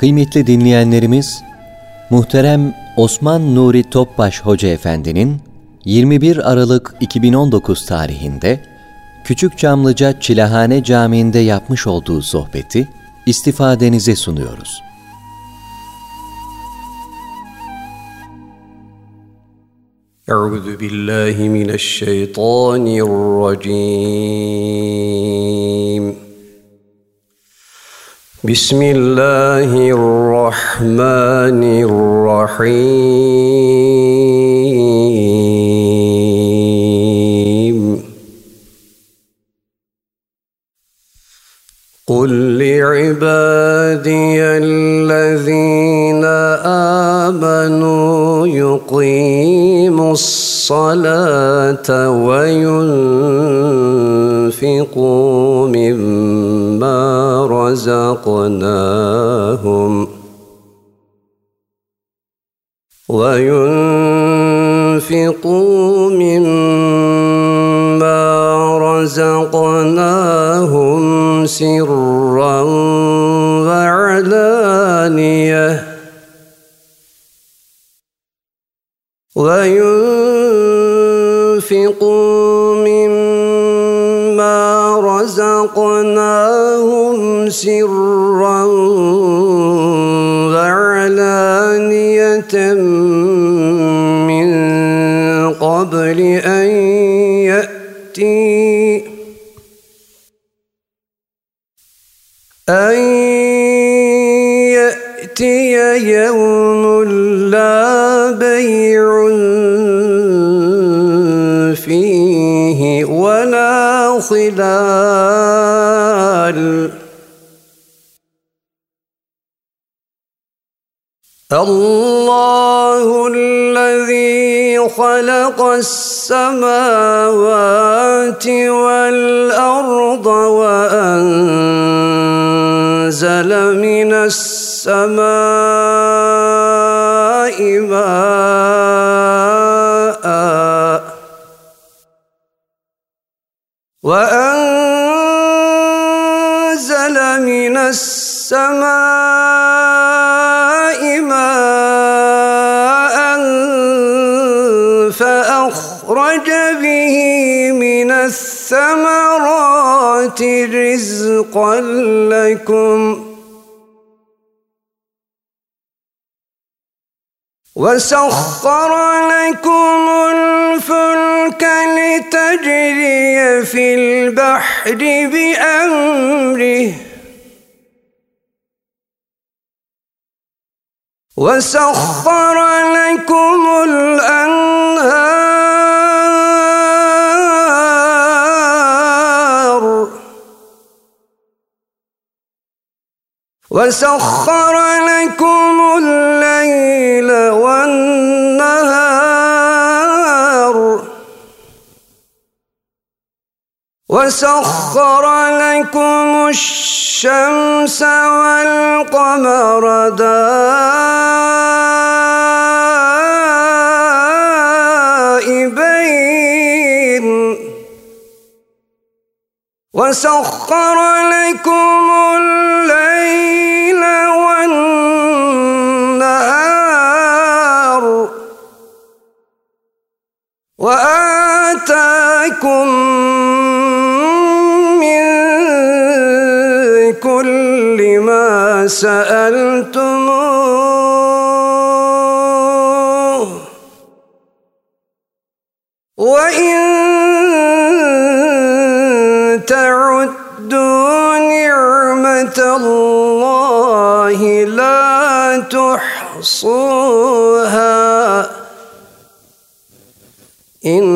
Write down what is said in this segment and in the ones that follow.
Kıymetli dinleyenlerimiz, Muhterem Osman Nuri Topbaş Hoca Efendi'nin 21 Aralık 2019 tarihinde Küçük Çamlıca Çilahane Camii'nde yapmış olduğu sohbeti istifadenize sunuyoruz. Euzu billahi mineşşeytanirracim. بسم الله الرحمن الرحيم. قل لعبادي الذين آمنوا يقيموا الصلاة وينفقوا مما رزقناهم وينفقوا مما رزقناهم سرا وعلانية وينفقوا مما رزقناهم سرا وعلانية من قبل أن يأتي أن يأتي يوم خلال الله الذي خلق السماوات والأرض وأنزل من السماء ماء وأنزل من السماء ماء فأخرج به من الثمرات رزقا لكم وسخر لكم الفلك لتجري في البحر بأمره. وسخر لكم الأنهار وسخر لكم الليل والنهار. وسخر لكم الشمس والقمر دائبين. وسخر لكم الليل والنهار وآتاكم من كل ما سألتموه. وإن الله لا تحصوها. إن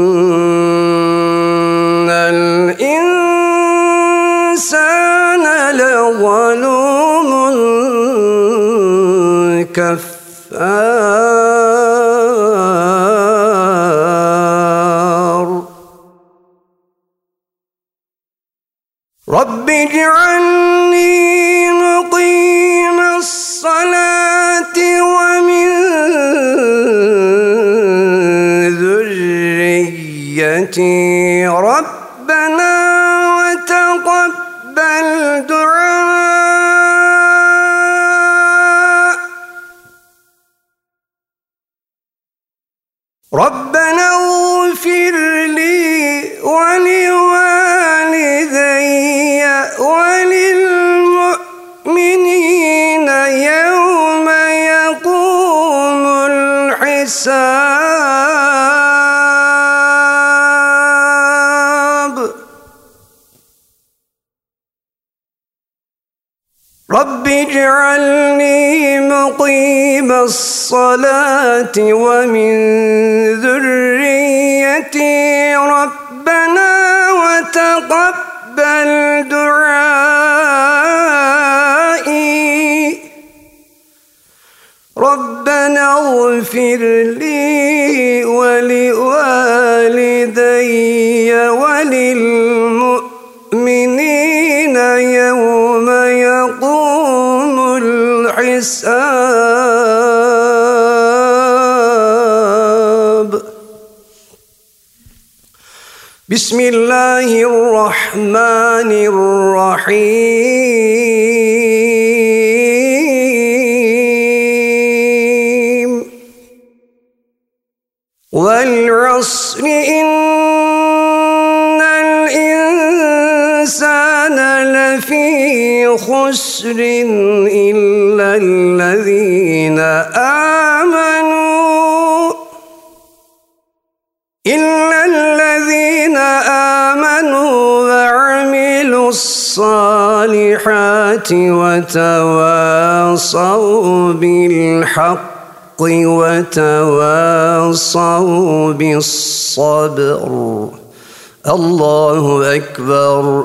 الإنسان لظلوم كفار. رب اجعلني التي ربنا وتقبل دعاء. ربنا اغفر لي ولوالدي وللمؤمنين يوم يقوم الحساب. رب اجعلني مقيم الصلاة ومن ذريتي ربنا وتقبل دعائي. ربنا اغفر لي ولوالدي وللمؤمنين. الحساب. بسم الله الرحمن الرحيم. والعصر إن خسر إلا الذين آمنوا. إلا الذين آمنوا وعملوا الصالحات وتواصوا بالحق وتواصوا بالصبر. الله أكبر.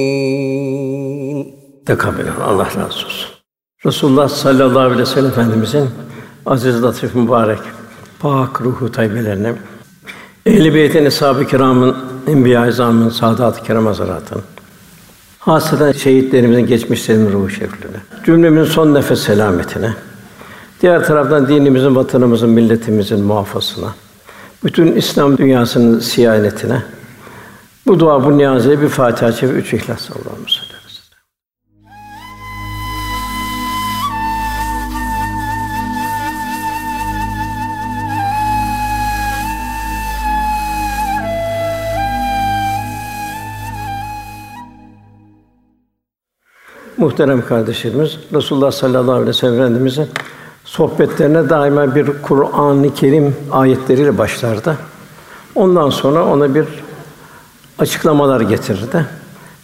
Tekabül Allah razı olsun. Resulullah sallallahu aleyhi ve sellem Efendimizin aziz, latif, mübarek, pak ruhu tayyibelerine, ehl-i beytin, eshab-ı kiramın, enbiya-i azamın, saadat-ı kiram hazaratın, hasreten şehitlerimizin, geçmişlerimizin ruhu şeriflerine, cümlemizin son nefes selametine, diğer taraftan dinimizin, vatanımızın, milletimizin muhafazasına, bütün İslam dünyasının siyanetine, bu dua, bu niyazeye bir Fatiha çevir, üç İhlas Allah'ımız Muhterem kardeşlerimiz, Resulullah sallallahu aleyhi ve sellem Efendimizin sohbetlerine daima bir Kur'an-ı Kerim ayetleriyle başlardı. Ondan sonra ona bir açıklamalar getirirdi.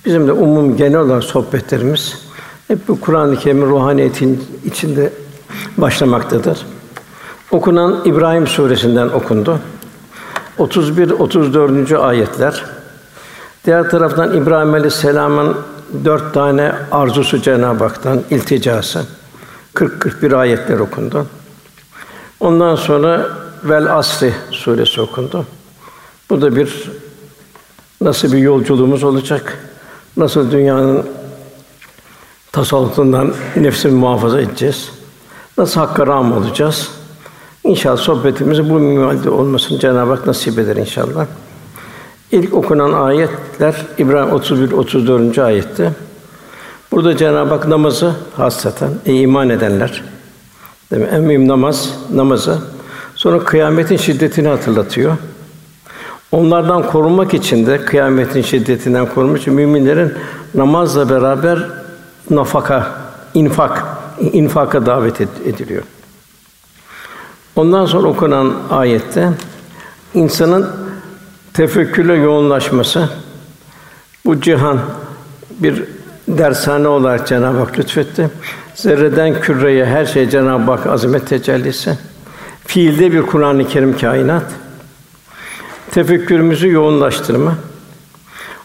Bizim de umum genel olarak sohbetlerimiz hep bu Kur'an-ı Kerim'in ruhaniyetin içinde başlamaktadır. Okunan İbrahim suresinden okundu. 31 34. ayetler. Diğer taraftan İbrahim Aleyhisselam'ın dört tane arzusu Cenab-ı Hak'tan ilticası. 40 41 ayetler okundu. Ondan sonra Vel Asri suresi okundu. Bu da bir nasıl bir yolculuğumuz olacak? Nasıl dünyanın tasallutundan nefsimi muhafaza edeceğiz? Nasıl hakka rağm olacağız? İnşallah sohbetimizi bu minvalde olmasını Cenab-ı Hak nasip eder inşallah. İlk okunan ayetler İbrahim 31 34. ayette. Burada Cenab-ı Hak namazı hasreten ey iman edenler değil mi? En mühim namaz namazı. Sonra kıyametin şiddetini hatırlatıyor. Onlardan korunmak için de kıyametin şiddetinden korunmak için müminlerin namazla beraber nafaka, infak, infaka davet ediliyor. Ondan sonra okunan ayette insanın tefekkürle yoğunlaşması bu cihan bir dershane olarak Cenab-ı Hak lütfetti. Zerreden küreye her şey Cenab-ı Hak azamet tecellisi. Fiilde bir Kur'an-ı Kerim kainat. Tefekkürümüzü yoğunlaştırma.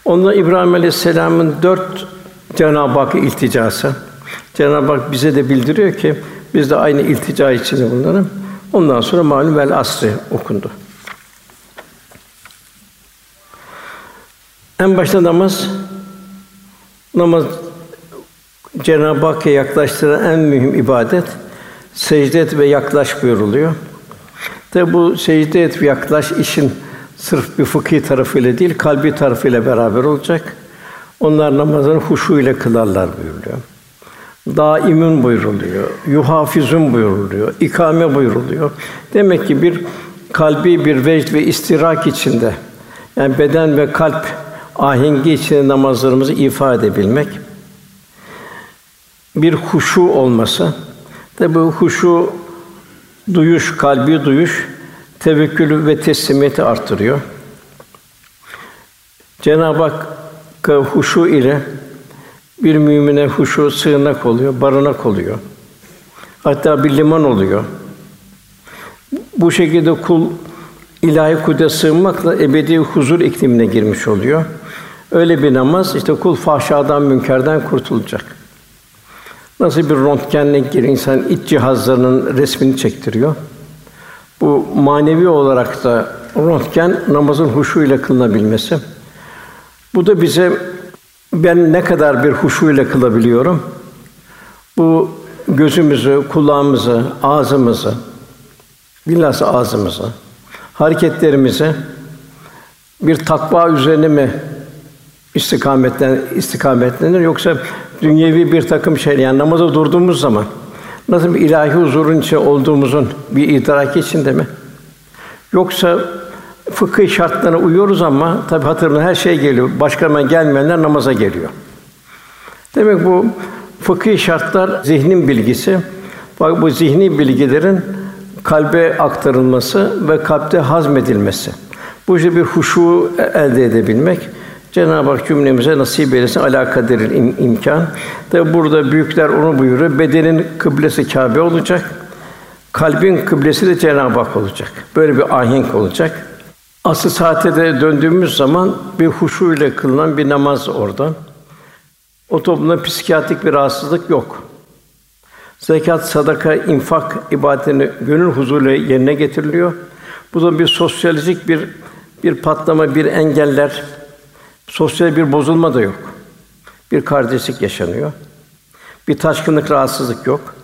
Onda İbrahim Aleyhisselam'ın dört Cenab-ı Hakk'a ilticası. Cenab-ı Hak bize de bildiriyor ki biz de aynı iltica içinde bulunalım. Ondan sonra malum vel asri okundu. En başta namaz namaz Cenab-ı Hakk'a yaklaştıran en mühim ibadet secde et ve yaklaş buyuruluyor. Tabi bu secde et ve yaklaş işin sırf bir fıkhi tarafıyla değil, kalbi tarafıyla beraber olacak. Onlar namazını huşu ile kılarlar buyuruluyor. Daimin buyuruluyor, yuhafizun buyuruluyor, ikame buyuruluyor. Demek ki bir kalbi bir vecd ve istirak içinde, yani beden ve kalp ahengi içinde namazlarımızı ifade edebilmek, bir huşu olması, tabi bu huşu duyuş, kalbi duyuş, tevekkülü ve teslimiyeti artırıyor. Cenab-ı Hakk'a huşu ile bir mümine huşu sığınak oluyor, barınak oluyor. Hatta bir liman oluyor. Bu şekilde kul ilahi kudrete sığınmakla ebedi huzur iklimine girmiş oluyor. Öyle bir namaz işte kul fahşadan, münkerden kurtulacak. Nasıl bir röntgenle gir insan iç cihazlarının resmini çektiriyor. Bu manevi olarak da röntgen namazın huşu ile kılınabilmesi. Bu da bize ben ne kadar bir huşu ile kılabiliyorum? Bu gözümüzü, kulağımızı, ağzımızı, bilhassa ağzımızı, hareketlerimizi bir takva üzerine mi istikametten istikametlenir yoksa dünyevi bir takım şey yani namaza durduğumuz zaman nasıl bir ilahi huzurun içinde olduğumuzun bir idraki içinde mi? Yoksa fıkıh şartlarına uyuyoruz ama tabi hatırımda her şey geliyor. Başka hemen gelmeyenler namaza geliyor. Demek bu fıkhi şartlar zihnin bilgisi. Bak bu zihni bilgilerin kalbe aktarılması ve kalpte hazmedilmesi. Bu işte bir huşu elde edebilmek. Cenab-ı Hak cümlemize nasip eylesin ala kaderil im- imkan. Tabi burada büyükler onu buyuruyor. Bedenin kıblesi Kâbe olacak. Kalbin kıblesi de Cenab-ı Hak olacak. Böyle bir ahenk olacak. Asıl saate de döndüğümüz zaman bir huşu ile kılınan bir namaz orada. O toplumda psikiyatrik bir rahatsızlık yok. Zekat, sadaka, infak ibadetini gönül huzuruyla yerine getiriliyor. Bu da bir sosyolojik bir bir patlama, bir engeller, sosyal bir bozulma da yok. Bir kardeşlik yaşanıyor. Bir taşkınlık, rahatsızlık yok.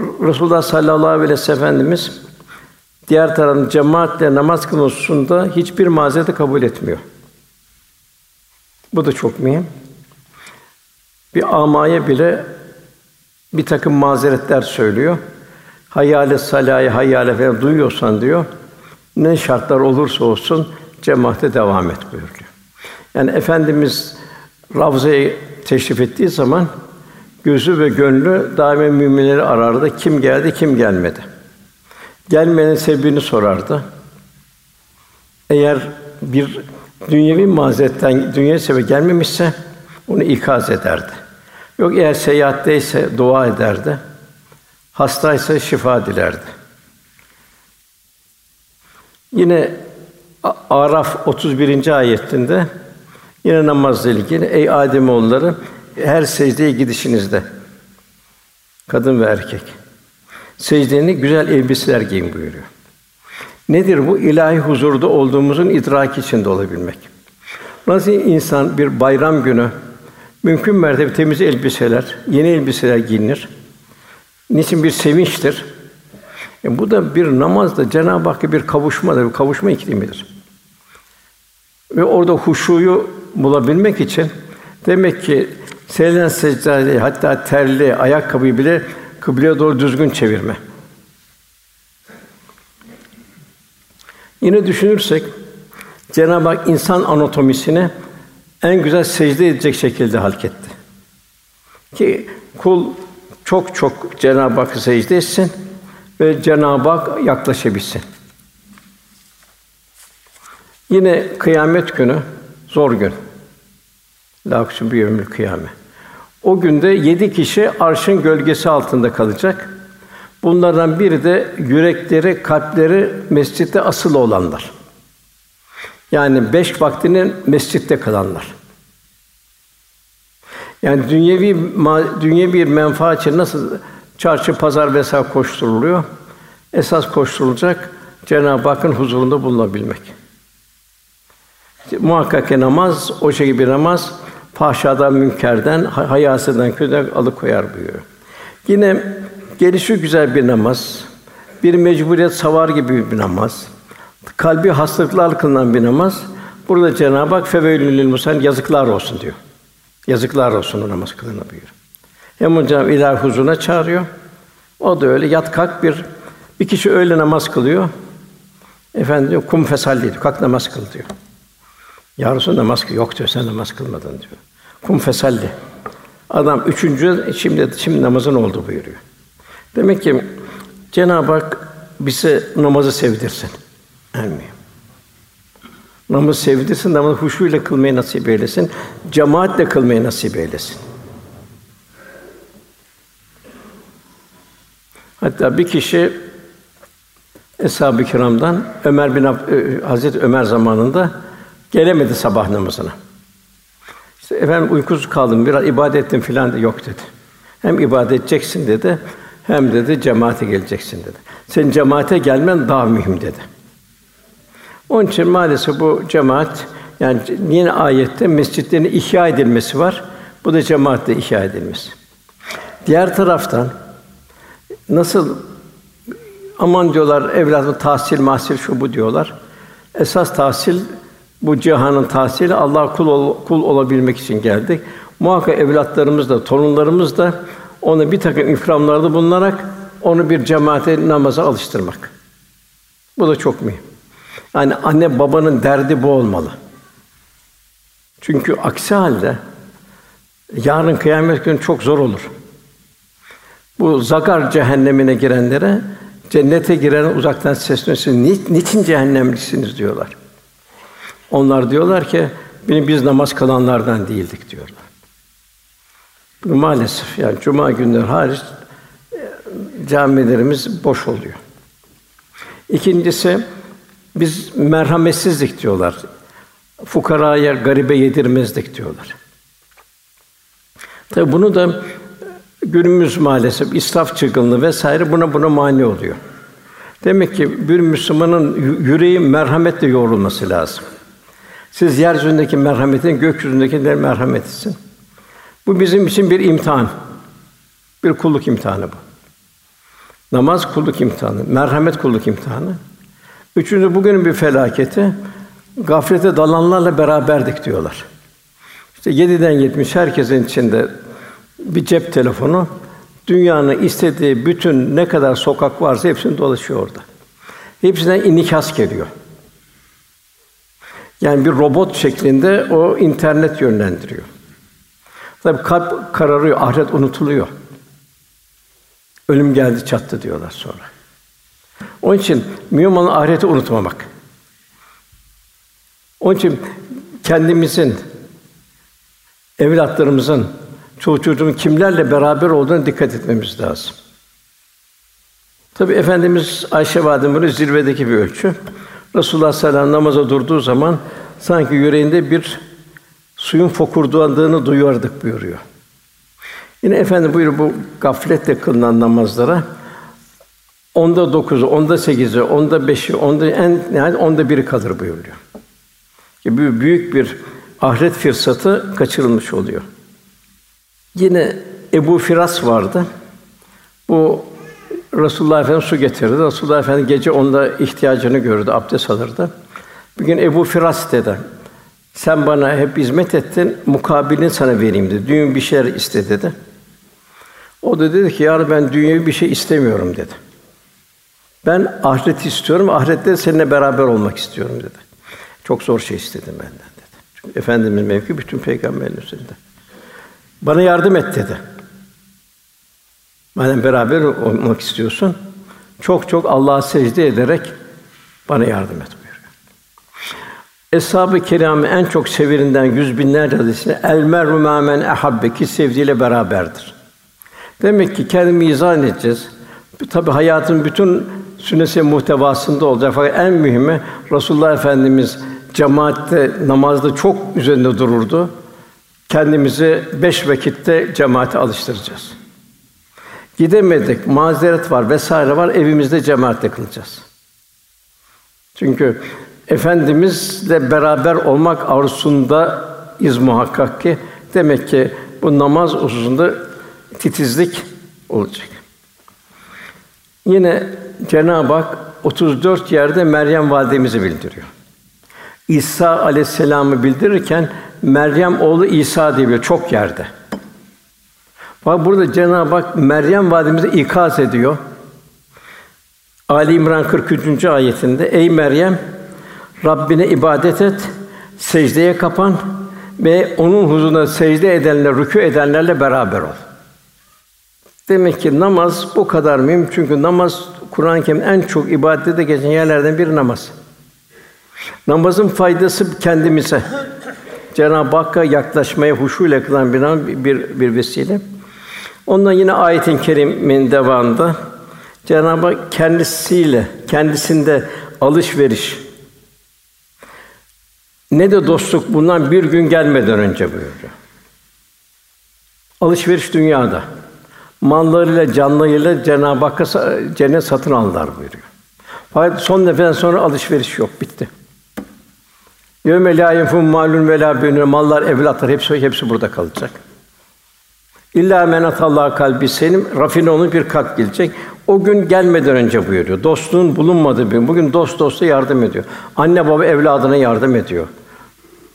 Resulullah sallallahu aleyhi ve sellem Efendimiz diğer taraftan cemaatle namaz kılmasında hiçbir mazereti kabul etmiyor. Bu da çok mühim. Bir amaya bile bir takım mazeretler söylüyor. Hayale salayı hayale falan duyuyorsan diyor. Ne şartlar olursa olsun cemaate devam et buyuruyor. Yani efendimiz Ravza'ya teşrif ettiği zaman gözü ve gönlü daima müminleri arardı. Kim geldi, kim gelmedi. Gelmenin sebebini sorardı. Eğer bir dünyevi mazeretten dünya sebebi gelmemişse onu ikaz ederdi. Yok eğer seyahatteyse dua ederdi. Hastaysa şifa dilerdi. Yine Araf 31. ayetinde yine namazla ilgili ey Adem oğulları her secdeye gidişinizde kadın ve erkek secdeni güzel elbiseler giyin buyuruyor. Nedir bu? İlahi huzurda olduğumuzun idraki içinde olabilmek. Nasıl insan bir bayram günü mümkün mertebe temiz elbiseler, yeni elbiseler giyinir. Niçin bir sevinçtir? E bu da bir namazda Cenab-ı Hakk'a bir kavuşmadır, bir kavuşma iklimidir. Ve orada huşuyu bulabilmek için demek ki seyreden secdede hatta terli ayakkabıyı bile kıbleye doğru düzgün çevirme. Yine düşünürsek Cenab-ı Hak insan anatomisini en güzel secde edecek şekilde halketti. Ki kul çok çok Cenab-ı Hakk'a secde etsin ve Cenab-ı Hak yaklaşabilsin. Yine kıyamet günü zor gün. Laksu bir ömür kıyamet. O günde yedi kişi arşın gölgesi altında kalacak. Bunlardan biri de yürekleri, kalpleri mescitte asıl olanlar. Yani beş vaktinin mescitte kalanlar. Yani dünyevi dünyevi bir menfaat için nasıl çarşı, pazar vesaire koşturuluyor? Esas koşturulacak Cenab-ı Hakk'ın huzurunda bulunabilmek. Muhakkak ki namaz, o şekilde bir namaz, fahşadan, münkerden, hayasından, kötüden alıkoyar buyuruyor. Yine gelişi güzel bir namaz, bir mecburiyet savar gibi bir namaz, kalbi hastalıklar kılınan bir namaz. Burada Cenab-ı Hak feveylül musan yazıklar olsun diyor. Yazıklar olsun o namaz kılana buyuruyor. Hem Cenab-ı ilahi huzuruna çağırıyor. O da öyle yat kalk bir bir kişi öyle namaz kılıyor. Efendim diyor, kum fesalli diyor. Kalk namaz kıl diyor. Ya Resulallah namaz kıl. Yok diyor, sen namaz kılmadın diyor. Kum fesalli. Adam üçüncü, şimdi, şimdi namazın oldu buyuruyor. Demek ki Cenab-ı Hak bize namazı sevdirsin. Elmiyor. Namazı sevdirsin, namazı huşuyla kılmayı nasip eylesin. Cemaatle kılmayı nasip eylesin. Hatta bir kişi Eshab-ı Kiram'dan Ömer bin Ab- e, Hazreti Ömer zamanında gelemedi sabah namazına. İşte efendim uykusuz kaldım, biraz ibadet ettim filan de yok dedi. Hem ibadet edeceksin dedi, hem dedi cemaate geleceksin dedi. Senin cemaate gelmen daha mühim dedi. Onun için maalesef bu cemaat yani yine ayette mescitlerin ihya edilmesi var. Bu da cemaatle ihya edilmesi. Diğer taraftan nasıl aman diyorlar evladım tahsil mahsil şu bu diyorlar. Esas tahsil bu cihanın tahsili Allah kul ol, kul olabilmek için geldik. Muhakkak evlatlarımız da torunlarımız da onu bir takım ikramlarda bulunarak onu bir cemaate namaza alıştırmak. Bu da çok mühim. Yani anne babanın derdi bu olmalı. Çünkü aksi halde yarın kıyamet günü çok zor olur. Bu zagar cehennemine girenlere cennete giren uzaktan sesleniyorsun. Ni, niçin cehennemlisiniz diyorlar. Onlar diyorlar ki benim biz namaz kılanlardan değildik diyorlar. Bu maalesef yani cuma günleri hariç e, camilerimiz boş oluyor. İkincisi biz merhametsizlik diyorlar. Fukaraya, garibe yedirmezdik diyorlar. Tabi bunu da günümüz maalesef israf çılgınlığı vesaire buna buna mani oluyor. Demek ki bir Müslümanın yüreği merhametle yoğrulması lazım. Siz yeryüzündeki merhametin gökyüzündeki merhamet etsin. Bu bizim için bir imtihan. Bir kulluk imtihanı bu. Namaz kulluk imtihanı, merhamet kulluk imtihanı. Üçüncü bugünün bir felaketi gaflete dalanlarla beraberdik diyorlar. İşte yediden yetmiş herkesin içinde bir cep telefonu dünyanın istediği bütün ne kadar sokak varsa hepsini dolaşıyor orada. Hepsinden inikas geliyor. Yani bir robot şeklinde o internet yönlendiriyor. Tabi kalp kararıyor, ahiret unutuluyor. Ölüm geldi çattı diyorlar sonra. Onun için olan ahireti unutmamak. Onun için kendimizin, evlatlarımızın, çoğu çocuğun kimlerle beraber olduğuna dikkat etmemiz lazım. Tabi Efendimiz Ayşe Validemiz'in zirvedeki bir ölçü. Resulullah sallallahu aleyhi ve sellem namaza durduğu zaman sanki yüreğinde bir suyun fokurduğunu duyardık buyuruyor. Yine efendim buyuruyor bu gafletle kılınan namazlara onda dokuzu, onda sekizi, onda beşi, onda en yani onda biri kalır buyuruyor. Gibi büyük bir ahiret fırsatı kaçırılmış oluyor. Yine Ebu Firas vardı. Bu Resulullah Efendimiz su getirdi. Resulullah Efendimiz gece onda ihtiyacını gördü, abdest alırdı. Bir gün Ebu Firas dedi. Sen bana hep hizmet ettin, mukabilini sana vereyim dedi. Düğün bir şeyler iste dedi. O da dedi ki, ya ben dünyevi bir şey istemiyorum dedi. Ben ahiret istiyorum, ahirette seninle beraber olmak istiyorum dedi. Çok zor şey istedim benden dedi. Çünkü Efendimiz mevki bütün peygamberlerin üzerinde. Bana yardım et dedi. Madem beraber olmak istiyorsun, çok çok Allah'a secde ederek bana yardım et buyuruyor. Eshab-ı Kiram'ın en çok sevilinden yüz binlerce hadisinde el mer'u men ehabbe ki sevdiğiyle beraberdir. Demek ki kendimi izah edeceğiz. Tabi hayatın bütün sünnesi muhtevasında olacak. Fakat en mühimi Resulullah Efendimiz cemaatte namazda çok üzerinde dururdu. Kendimizi beş vakitte cemaate alıştıracağız. Gidemedik, mazeret var vesaire var, evimizde cemaatle kılacağız. Çünkü Efendimizle beraber olmak arzusunda iz muhakkak ki demek ki bu namaz hususunda titizlik olacak. Yine Cenab-ı Hak 34 yerde Meryem validemizi bildiriyor. İsa aleyhisselamı bildirirken Meryem oğlu İsa diye bir çok yerde. Bak burada Cenab-ı Hak Meryem validemizi ikaz ediyor. Ali İmran 43. ayetinde ey Meryem Rabbine ibadet et, secdeye kapan ve onun huzuruna secde edenler, rükû edenlerle beraber ol. Demek ki namaz bu kadar mühim çünkü namaz Kur'an-ı Kerim'in en çok ibadette geçen yerlerden biri namaz. Namazın faydası kendimize. Cenab-ı Hakk'a yaklaşmaya huşuyla kılan bir, bir bir vesile. Ondan yine ayetin kerimin devamında Cenab-ı Hak kendisiyle, kendisinde alışveriş ne de dostluk bundan bir gün gelmeden önce buyuruyor. Alışveriş dünyada. Mallarıyla, canlarıyla Cenab-ı Hakk'a cennet satın aldılar buyuruyor. Fakat son nefesten sonra alışveriş yok, bitti. Yevme lâ yenfû mâlun ve lâ mallar, evlatlar hepsi hepsi burada kalacak. İlla men atallah kalbi senin rafine olmuş bir kalp gelecek. O gün gelmeden önce buyuruyor. Dostluğun bulunmadığı bir gün. Bugün dost dosta yardım ediyor. Anne baba evladına yardım ediyor.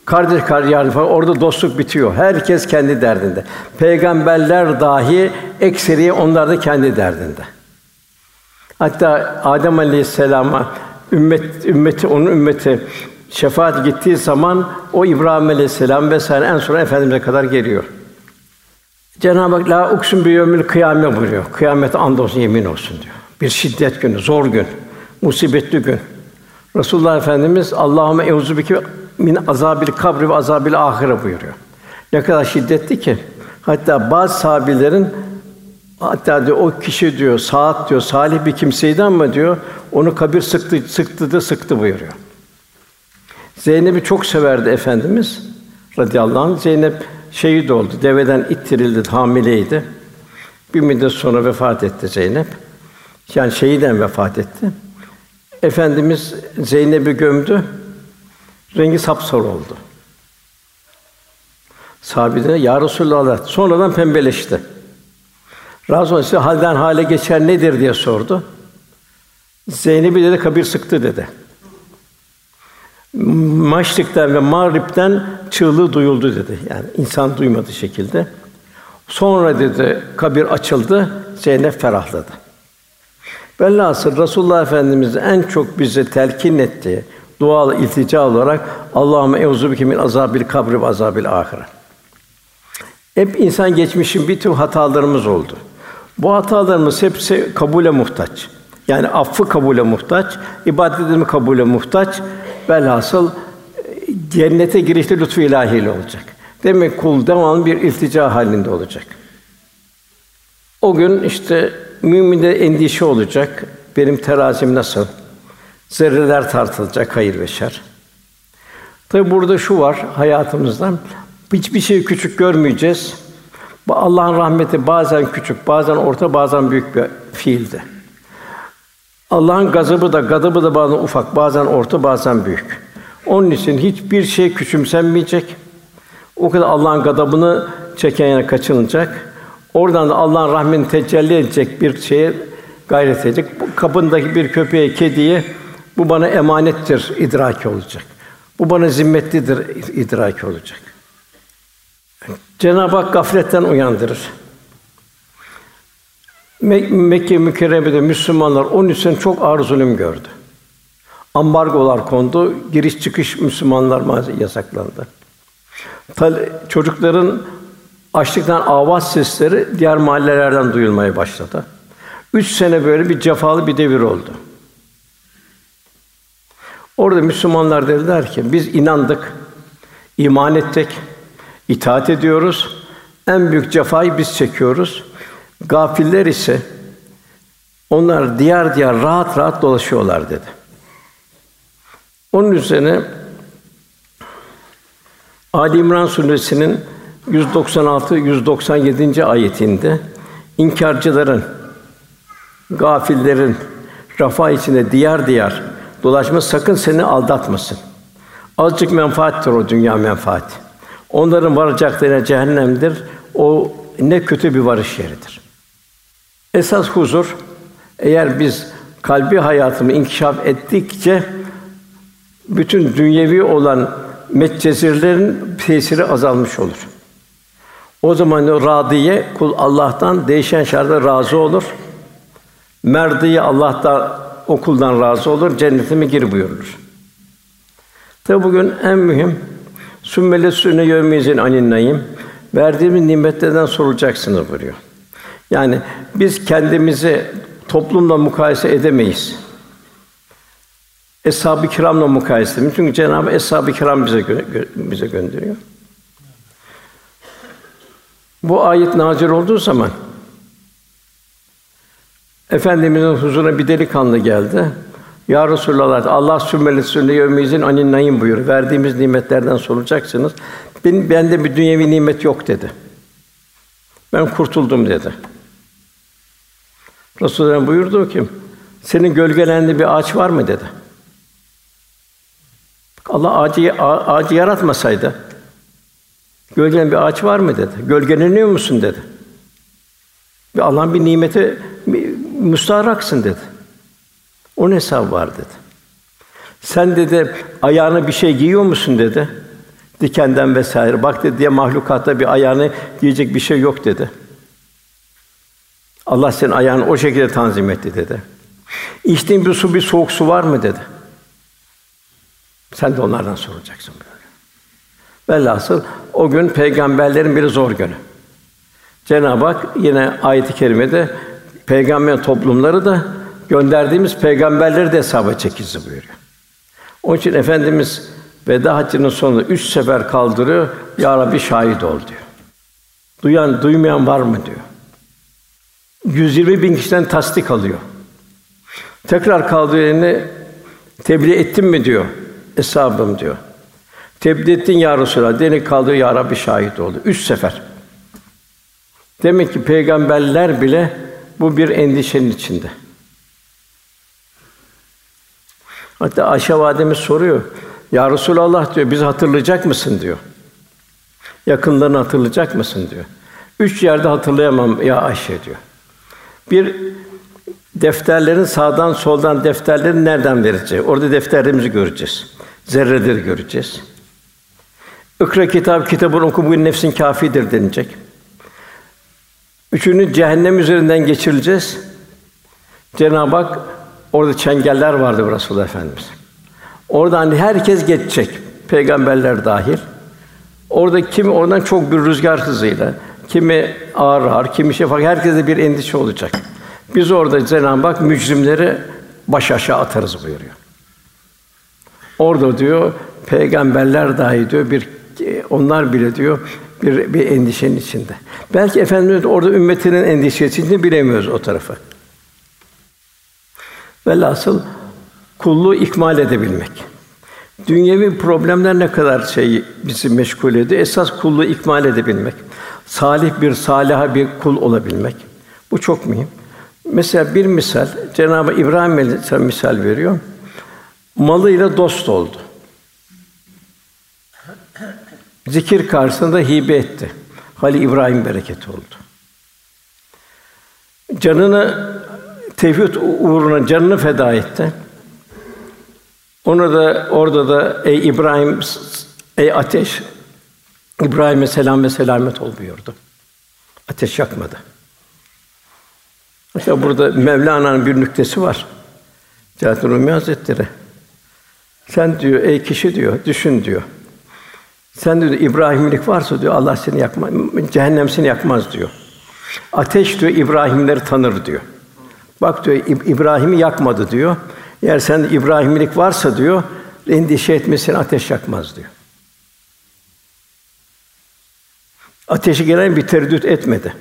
Kardeş kardeş yardım falan. Orada dostluk bitiyor. Herkes kendi derdinde. Peygamberler dahi ekseri onlar da kendi derdinde. Hatta Adem Aleyhisselam'a ümmet ümmeti onun ümmeti şefaat gittiği zaman o İbrahim Aleyhisselam vesaire en sonra efendimize kadar geliyor. Cenab-ı Hak la uksun bi yevmil kıyamet buyuruyor. Kıyamet andolsun yemin olsun diyor. Bir şiddet günü, zor gün, musibetli gün. Resulullah Efendimiz Allahümme euzu bike min azabil kabri ve azabil ahire buyuruyor. Ne kadar şiddetli ki hatta bazı sahabelerin hatta diyor o kişi diyor saat diyor salih bir kimseydi ama diyor onu kabir sıktı sıktı da sıktı buyuruyor. Zeynep'i çok severdi efendimiz radıyallahu anh. Zeynep şehit oldu. Deveden ittirildi, hamileydi. Bir müddet sonra vefat etti Zeynep. Yani şehiden vefat etti. Efendimiz Zeynep'i gömdü. Rengi sapsarı oldu. Sahabe "Ya Resulallah." Sonradan pembeleşti. Razı olsun halden hale geçer nedir diye sordu. Zeynep'i dedi kabir sıktı dedi. Maşrik'ten ve Mağrib'den çığlığı duyuldu dedi. Yani insan duymadı şekilde. Sonra dedi kabir açıldı, Zeynep ferahladı. Velhasıl Resulullah Efendimiz en çok bize telkin etti dua iltica olarak Allahümme euzu bike min azabil kabri ve azabil ahire. Hep insan geçmişin bir tür hatalarımız oldu. Bu hatalarımız hepsi kabule muhtaç. Yani affı kabule muhtaç, ibadetimi kabule muhtaç. Velhasıl cennete girişte lütfu ilahiyle olacak. Demek kul devamlı bir iltica halinde olacak. O gün işte müminde endişe olacak. Benim terazim nasıl? Zerreler tartılacak hayır ve şer. Tabi burada şu var hayatımızdan hiçbir şeyi küçük görmeyeceğiz. Allah'ın rahmeti bazen küçük, bazen orta, bazen büyük bir fiilde. Allah'ın gazabı da gadabı da bazen ufak, bazen orta, bazen büyük. Onun için hiçbir şey küçümsenmeyecek. O kadar Allah'ın gadabını çeken yana kaçınılacak. Oradan da Allah'ın rahmetini tecelli edecek bir şeye gayret edecek. Bu kapındaki bir köpeğe, kediye bu bana emanettir idraki olacak. Bu bana zimmetlidir idraki olacak. Cenab-ı Hak gafletten uyandırır. Mek- Mekke mükerremede Müslümanlar 13 sene çok ağır zulüm gördü. Ambargolar kondu, giriş çıkış Müslümanlar yasaklandı. Tal- çocukların açlıktan avaz sesleri diğer mahallelerden duyulmaya başladı. Üç sene böyle bir cefalı bir devir oldu. Orada Müslümanlar dediler ki biz inandık, iman ettik, itaat ediyoruz. En büyük cefayı biz çekiyoruz. Gafiller ise onlar diğer diğer rahat rahat dolaşıyorlar dedi. Onun üzerine Ali İmran suresinin 196 197. ayetinde inkarcıların, gafillerin rafa içinde diğer diğer dolaşma sakın seni aldatmasın. Azıcık menfaattir o dünya menfaati. Onların varacakları cehennemdir. O ne kötü bir varış yeridir. Esas huzur eğer biz kalbi hayatımı inkişaf ettikçe bütün dünyevi olan metcezirlerin tesiri azalmış olur. O zaman o radiye kul Allah'tan değişen şartlarda razı olur. Merdiye Allah'tan o kuldan razı olur. Cennetime gir buyurulur. Tabi bugün en mühim sümmele sünne yevmizin aninnayim verdiğimiz nimetlerden sorulacaksınız buyuruyor. Yani biz kendimizi toplumla mukayese edemeyiz. Eshab-ı kiramla mukayese edemeyiz. Çünkü Cenab-ı Eshab-ı kiram bize gö- bize gönderiyor. Bu ayet nazil olduğu zaman Efendimizin huzuruna bir delikanlı geldi. Ya Resulallah, Allah sümmeli sünne yevmizin anin nayim buyur. Verdiğimiz nimetlerden sorulacaksınız. Ben bende bir dünyevi nimet yok dedi. Ben kurtuldum dedi. Resulullah buyurdu ki, senin gölgelendiği bir ağaç var mı dedi. Allah ağacı, ağacı yaratmasaydı, gölgelen bir ağaç var mı dedi. Gölgeleniyor musun dedi. Bir Allah'ın bir nimeti müstaharaksın dedi. Onun hesabı var dedi. Sen dedi ayağına bir şey giyiyor musun dedi. Dikenden vesaire. Bak dedi diye mahlukatta bir ayağını giyecek bir şey yok dedi. Allah senin ayağını o şekilde tanzim etti dedi. İçtiğin bir su bir soğuk su var mı dedi. Sen de onlardan soracaksın böyle. Velhasıl o gün peygamberlerin bir zor günü. Cenab-ı Hak yine ayet-i kerimede peygamber toplumları da gönderdiğimiz peygamberleri de hesaba çekilsin buyuruyor. Onun için efendimiz veda haccının sonunda üç sefer kaldırıyor. Ya Rabbi şahit ol diyor. Duyan, duymayan var mı diyor. 120 bin kişiden tasdik alıyor. Tekrar kaldığı yerine tebliğ ettim mi diyor. Eshabım diyor. Tebliğ ettin ya Resulallah. Deni kaldı ya Rabbi şahit oldu. Üç sefer. Demek ki peygamberler bile bu bir endişenin içinde. Hatta Ayşe validemiz soruyor. Ya Resulallah diyor, bizi hatırlayacak mısın diyor. Yakınlarını hatırlayacak mısın diyor. Üç yerde hatırlayamam ya Ayşe diyor. Bir defterlerin sağdan soldan defterlerin nereden vereceği. Orada defterlerimizi göreceğiz. Zerreleri göreceğiz. Ikra kitap kitabını oku bugün nefsin kafidir denilecek. Üçünü cehennem üzerinden geçirileceğiz. Cenab-ı Hak orada çengeller vardı Resulullah Efendimiz. Orada hani herkes geçecek. Peygamberler dahil. Orada kimi oradan çok bir rüzgar hızıyla, kimi ağır ağır, kimi şey farklı, herkese bir endişe olacak. Biz orada Cenab-ı Hak mücrimleri baş aşağı atarız buyuruyor. Orada diyor peygamberler dahi diyor bir onlar bile diyor bir bir endişenin içinde. Belki efendimiz orada ümmetinin endişesini bilemiyoruz o tarafı. Velhasıl kulluğu ikmal edebilmek. Dünyevi problemler ne kadar şey bizi meşgul ediyor. Esas kulluğu ikmal edebilmek. Salih bir saliha bir kul olabilmek. Bu çok mühim. Mesela bir misal Cenab-ı İbrahim Aleyhisselam misal veriyor. Malıyla dost oldu. Zikir karşısında hibe etti. Halil İbrahim bereketi oldu. Canını tevhid uğruna canını feda etti. Onu da orada da ey İbrahim ey ateş İbrahim'e selam ve selamet ol buyurdu. Ateş yakmadı. Hatta burada Mevlana'nın bir nüktesi var. Celalettin Rumi Hazretleri. Sen diyor ey kişi diyor düşün diyor. Sen diyor İbrahimlik varsa diyor Allah seni yakmaz, cehennem seni yakmaz diyor. Ateş diyor İbrahimleri tanır diyor. Bak diyor İbrahim'i yakmadı diyor. Eğer sen İbrahimlik varsa diyor endişe etmesin ateş yakmaz diyor. Ateşi gelen bir tereddüt etmedi.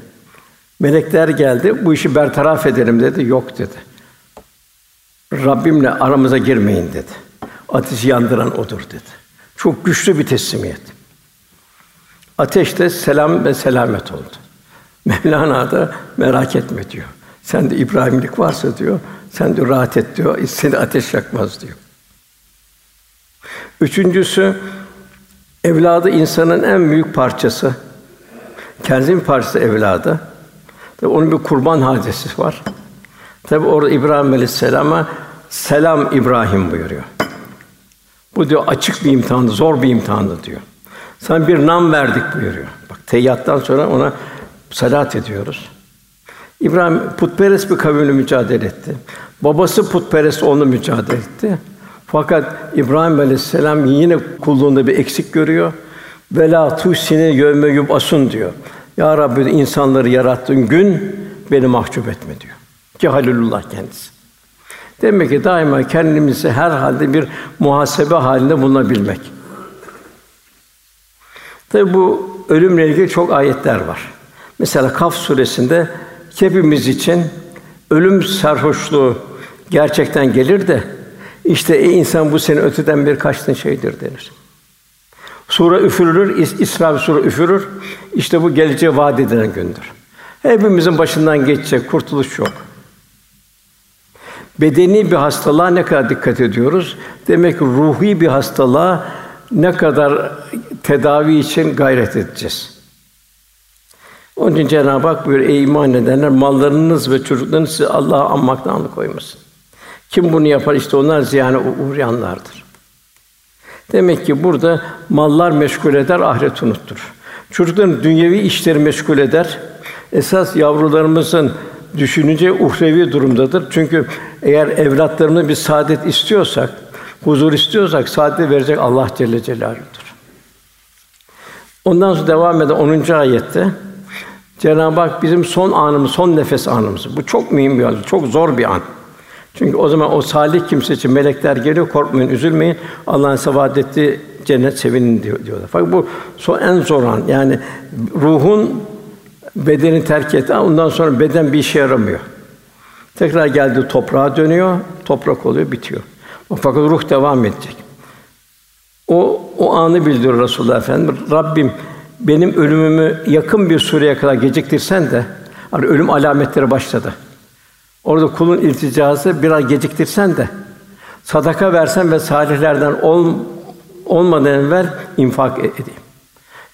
Melekler geldi, bu işi bertaraf edelim dedi. Yok dedi. Rabbimle aramıza girmeyin dedi. Ateşi yandıran odur dedi. Çok güçlü bir teslimiyet. Ateşte selam ve selamet oldu. Mevlana da merak etme diyor. Sen de İbrahimlik varsa diyor, sen de rahat et diyor, seni ateş yakmaz diyor. Üçüncüsü evladı insanın en büyük parçası. Kendinin parçası evladı. Tabi onun bir kurban hadisesi var. Tabi orada İbrahim Aleyhisselam'a selam İbrahim buyuruyor. Bu diyor açık bir imtihandı, zor bir imtihandı diyor. Sana bir nam verdik buyuruyor. Bak teyyattan sonra ona salat ediyoruz. İbrahim putperest bir kavimle mücadele etti. Babası putperest onu mücadele etti. Fakat İbrahim Aleyhisselam yine kulluğunda bir eksik görüyor. Vela tuhsini yevme yubasun diyor. Ya Rabbi insanları yarattığın gün beni mahcup etme diyor. Ki Halilullah kendisi. Demek ki daima kendimizi her halde bir muhasebe halinde bulunabilmek. Tabi bu ölümle ilgili çok ayetler var. Mesela Kaf suresinde hepimiz için ölüm sarhoşluğu gerçekten gelir de işte ey insan bu seni öteden bir kaçtığın şeydir denir. Sura üfürülür, İsra sura üfürür. İşte bu geleceğe vaat edilen gündür. Hepimizin başından geçecek, kurtuluş yok. Bedeni bir hastalığa ne kadar dikkat ediyoruz? Demek ki ruhi bir hastalığa ne kadar tedavi için gayret edeceğiz. Onun için Cenab-ı Hak buyuruyor, ey iman edenler, mallarınız ve çocuklarınız sizi Allah'a anmaktan alıkoymasın. Kim bunu yapar? İşte onlar ziyane uğrayanlardır. Demek ki burada mallar meşgul eder, ahiret unuttur. Çocukların dünyevi işleri meşgul eder. Esas yavrularımızın düşününce uhrevi durumdadır. Çünkü eğer evlatlarımız bir saadet istiyorsak, huzur istiyorsak saadet verecek Allah Celle Celaluhu'dur. Ondan sonra devam eden 10. ayette Cenab-ı Hak bizim son anımız, son nefes anımız. Bu çok mühim bir an, çok zor bir an. Çünkü o zaman o salih kimse için melekler geliyor, korkmayın, üzülmeyin. Allah'ın ettiği cennet sevinin diyor, diyorlar. Fakat bu son en zor an. Yani ruhun bedeni terk etti. Ondan sonra beden bir işe yaramıyor. Tekrar geldi toprağa dönüyor, toprak oluyor, bitiyor. Fakat ruh devam edecek. O o anı bildiriyor Resulullah Efendimiz. Rabbim benim ölümümü yakın bir süreye kadar geciktirsen de hani ölüm alametleri başladı. Orada kulun ilticası biraz geciktirsen de sadaka versen ve salihlerden ol, olmadan evvel infak e-, edeyim.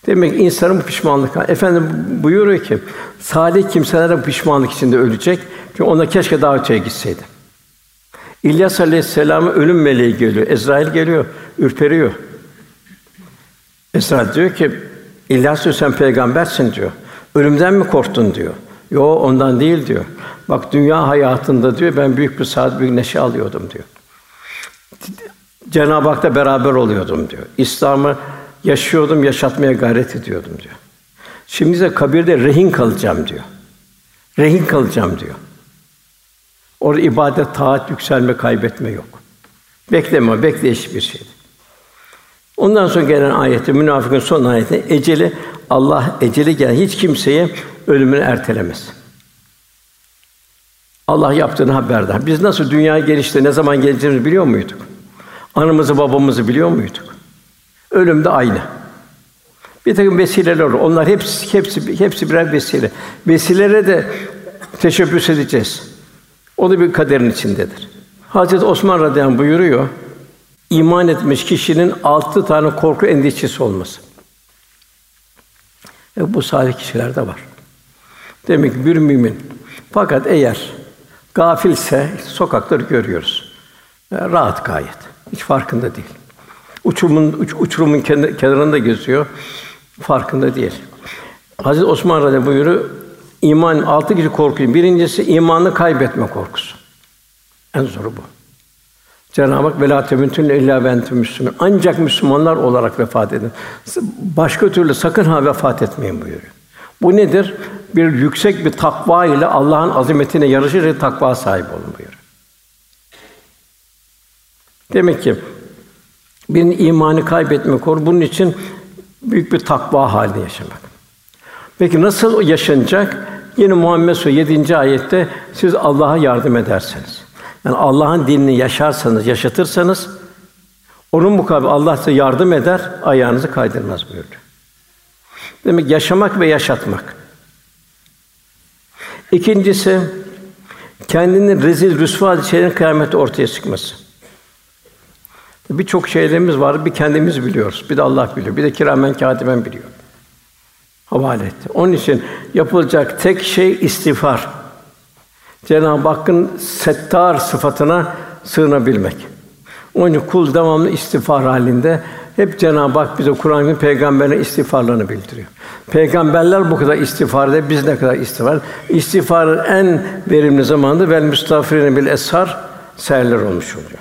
Demek ki insanın pişmanlık. Efendim buyuruyor ki salih kimseler pişmanlık içinde ölecek. Çünkü ona keşke daha öteye gitseydi. İlyas Aleyhisselam'a ölüm meleği geliyor. Ezrail geliyor, ürperiyor. Ezrail diyor ki İlyas diyor sen peygambersin diyor. Ölümden mi korktun diyor. Yo ondan değil diyor. Bak dünya hayatında diyor ben büyük bir saat büyük neşe alıyordum diyor. Cenab-ı Hak'la beraber oluyordum diyor. İslam'ı yaşıyordum, yaşatmaya gayret ediyordum diyor. Şimdi de kabirde rehin kalacağım diyor. Rehin kalacağım diyor. Orada ibadet, taat, yükselme, kaybetme yok. Bekleme, bekleyiş bir şeydi. Ondan sonra gelen ayette münafıkın son ayeti eceli Allah eceli gelen hiç kimseye ölümünü ertelemez. Allah yaptığını haberdar. Biz nasıl dünya gelişte ne zaman geleceğimizi biliyor muyduk? Anamızı babamızı biliyor muyduk? Ölüm de aynı. Bir takım vesileler olur. Onlar hepsi hepsi hepsi birer vesile. Vesilelere de teşebbüs edeceğiz. O da bir kaderin içindedir. Hazreti Osman radıyallahu buyuruyor. İman etmiş kişinin altı tane korku endişesi olması. E bu salih kişilerde var. Demek ki bir mümin. Fakat eğer gafilse sokakları görüyoruz. E, rahat gayet. Hiç farkında değil. Uçurumun uç, uçurumun kenarında geziyor. Farkında değil. Hazreti Osman radıyallahu buyuruyor. İman altı kişi korkuyor. Birincisi imanı kaybetme korkusu. En zoru bu. Cenab-ı Hak velâ temutünne illâ ve Müslüman. Ancak Müslümanlar olarak vefat edin. Başka türlü sakın ha vefat etmeyin buyuruyor. Bu nedir? Bir yüksek bir takva ile Allah'ın azametine yarışır takva sahibi olun buyuruyor. Demek ki bir imanı kaybetme kor bunun için büyük bir takva halinde yaşamak. Peki nasıl yaşanacak? Yine Muhammed Suresi 7. ayette siz Allah'a yardım ederseniz. Yani Allah'ın dinini yaşarsanız, yaşatırsanız onun mukabil Allah size yardım eder, ayağınızı kaydırmaz buyurdu. Demek yaşamak ve yaşatmak. İkincisi kendini rezil rüsva şeylerin kıyamette ortaya çıkması. Birçok şeylerimiz var. Bir kendimiz biliyoruz. Bir de Allah biliyor. Bir de kiramen katiben biliyor. Havale etti. Onun için yapılacak tek şey istiğfar. Cenab-ı Hakk'ın settar sıfatına sığınabilmek. Onun için kul devamlı istiğfar halinde. Hep Cenab-ı Hak bize Kur'an'ın peygamberine istiğfarlarını bildiriyor. Peygamberler bu kadar istiğfar biz ne kadar istiğfar? İstiğfarın en verimli zamanı vel müstağfirine bil eshar serler olmuş oluyor.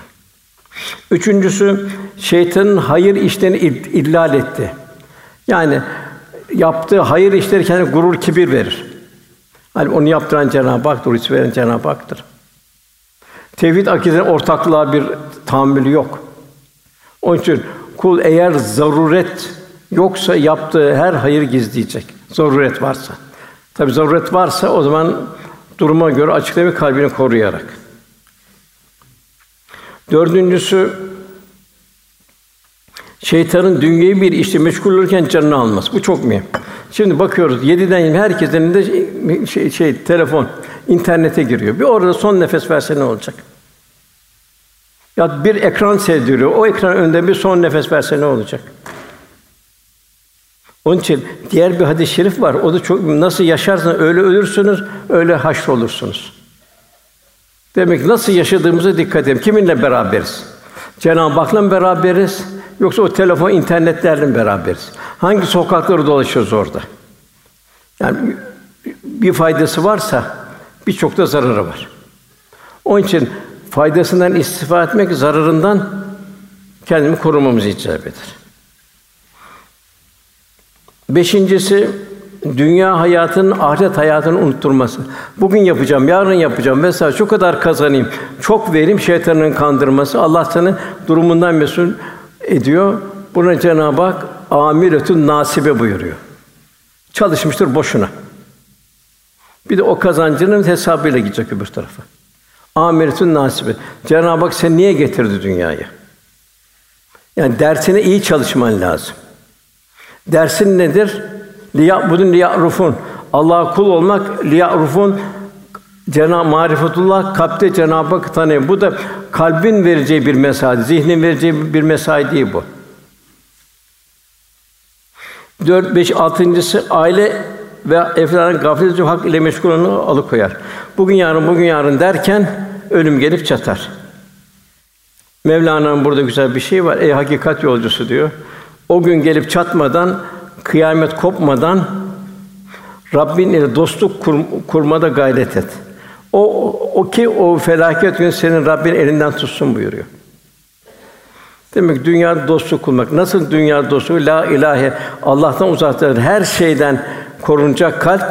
Üçüncüsü şeytanın hayır işlerini illal etti. Yani yaptığı hayır işleri kendine gurur, kibir verir. Hani onu yaptıran Cenab-ı Hak'tır, rızık veren Cenab-ı Hak'tır. Tevhid akidenin ortaklığa bir tahammülü yok. Onun için kul eğer zaruret yoksa yaptığı her hayır gizleyecek. Zaruret varsa. Tabi zaruret varsa o zaman duruma göre açıklamayı kalbini koruyarak. Dördüncüsü şeytanın dünyayı bir işte meşgul olurken canını almaz. Bu çok mühim. Şimdi bakıyoruz yediden yirmi herkesin elinde şey, şey telefon, internete giriyor. Bir orada son nefes verse ne olacak? Ya bir ekran seydiriyor. O ekran önünde bir son nefes verse ne olacak? Onun için diğer bir hadis-i şerif var. O da çok nasıl yaşarsanız öyle ölürsünüz, öyle haşr olursunuz. Demek nasıl yaşadığımıza dikkat edelim. Kiminle beraberiz? Cenab-ı Hak'la mı beraberiz? Yoksa o telefon, internetlerle mi beraberiz? Hangi sokakları dolaşıyoruz orada? Yani bir faydası varsa birçok da zararı var. Onun için faydasından istifade etmek, zararından kendimi korumamız icap eder. Beşincisi dünya hayatının ahiret hayatını unutturması. Bugün yapacağım, yarın yapacağım mesela şu kadar kazanayım. Çok verim şeytanın kandırması. Allah seni durumundan mesul ediyor. Buna Cenab-ı Hak amiretün nasibe buyuruyor. Çalışmıştır boşuna. Bir de o kazancının hesabıyla gidecek öbür tarafa. Amiretün nasibe. Cenab-ı Hak seni niye getirdi dünyaya? Yani dersine iyi çalışman lazım. Dersin nedir? Liya budun rufun. Allah'a kul olmak rufun. Cenab marifetullah kalpte Cenab-ı Hak tanıyor. Bu da kalbin vereceği bir mesaj, zihnin vereceği bir mesaj değil bu. Dört, beş, altıncısı aile ve efendim gafletü hak ile meşgul olanı alıkoyar. Bugün yarın bugün yarın derken ölüm gelip çatar. Mevlana'nın burada güzel bir şey var. Ey hakikat yolcusu diyor. O gün gelip çatmadan, kıyamet kopmadan Rabbin ile dostluk kur, kurmada gayret et. O, o ki o felaket gün senin Rabbin elinden tutsun buyuruyor. Demek ki dünya dostluk kurmak. Nasıl dünya dostluğu? La ilahe Allah'tan uzaktadır. Her şeyden korunacak kalp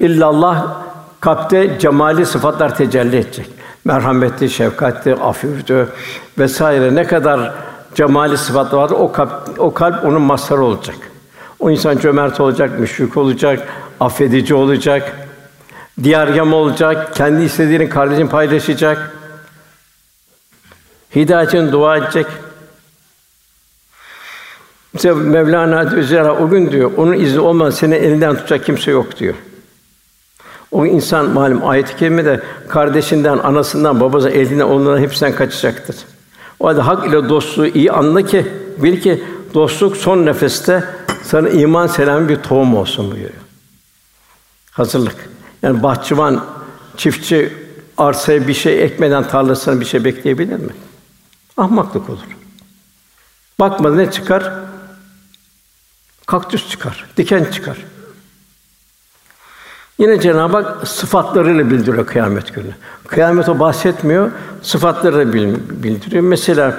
illallah kalpte cemali sıfatlar tecelli edecek. Merhametli, şefkatli, afürdü vesaire ne kadar cemali sıfatlar vardır o kalp o kalp onun mazharı olacak. O insan cömert olacak, müşfik olacak, affedici olacak, diyargam olacak, kendi istediğini kardeşin paylaşacak. Hidayetini dua edecek. Mesela Mevlana Özera o gün diyor, onun izni olmadan seni elinden tutacak kimse yok diyor. O insan malum ayet-i kerimede kardeşinden, anasından, babasından, elinden, onların hepsinden kaçacaktır. O halde hak ile dostluğu iyi anla ki bil ki dostluk son nefeste sana iman selamı bir tohum olsun buyuruyor. Hazırlık. Yani bahçıvan, çiftçi arsaya bir şey ekmeden tarlasına bir şey bekleyebilir mi? Ahmaklık olur. Bakmadı ne çıkar? Kaktüs çıkar, diken çıkar. Yine Cenab-ı Hak sıfatlarıyla bildiriyor kıyamet günü. Kıyamet o bahsetmiyor, sıfatlarıyla bildiriyor. Mesela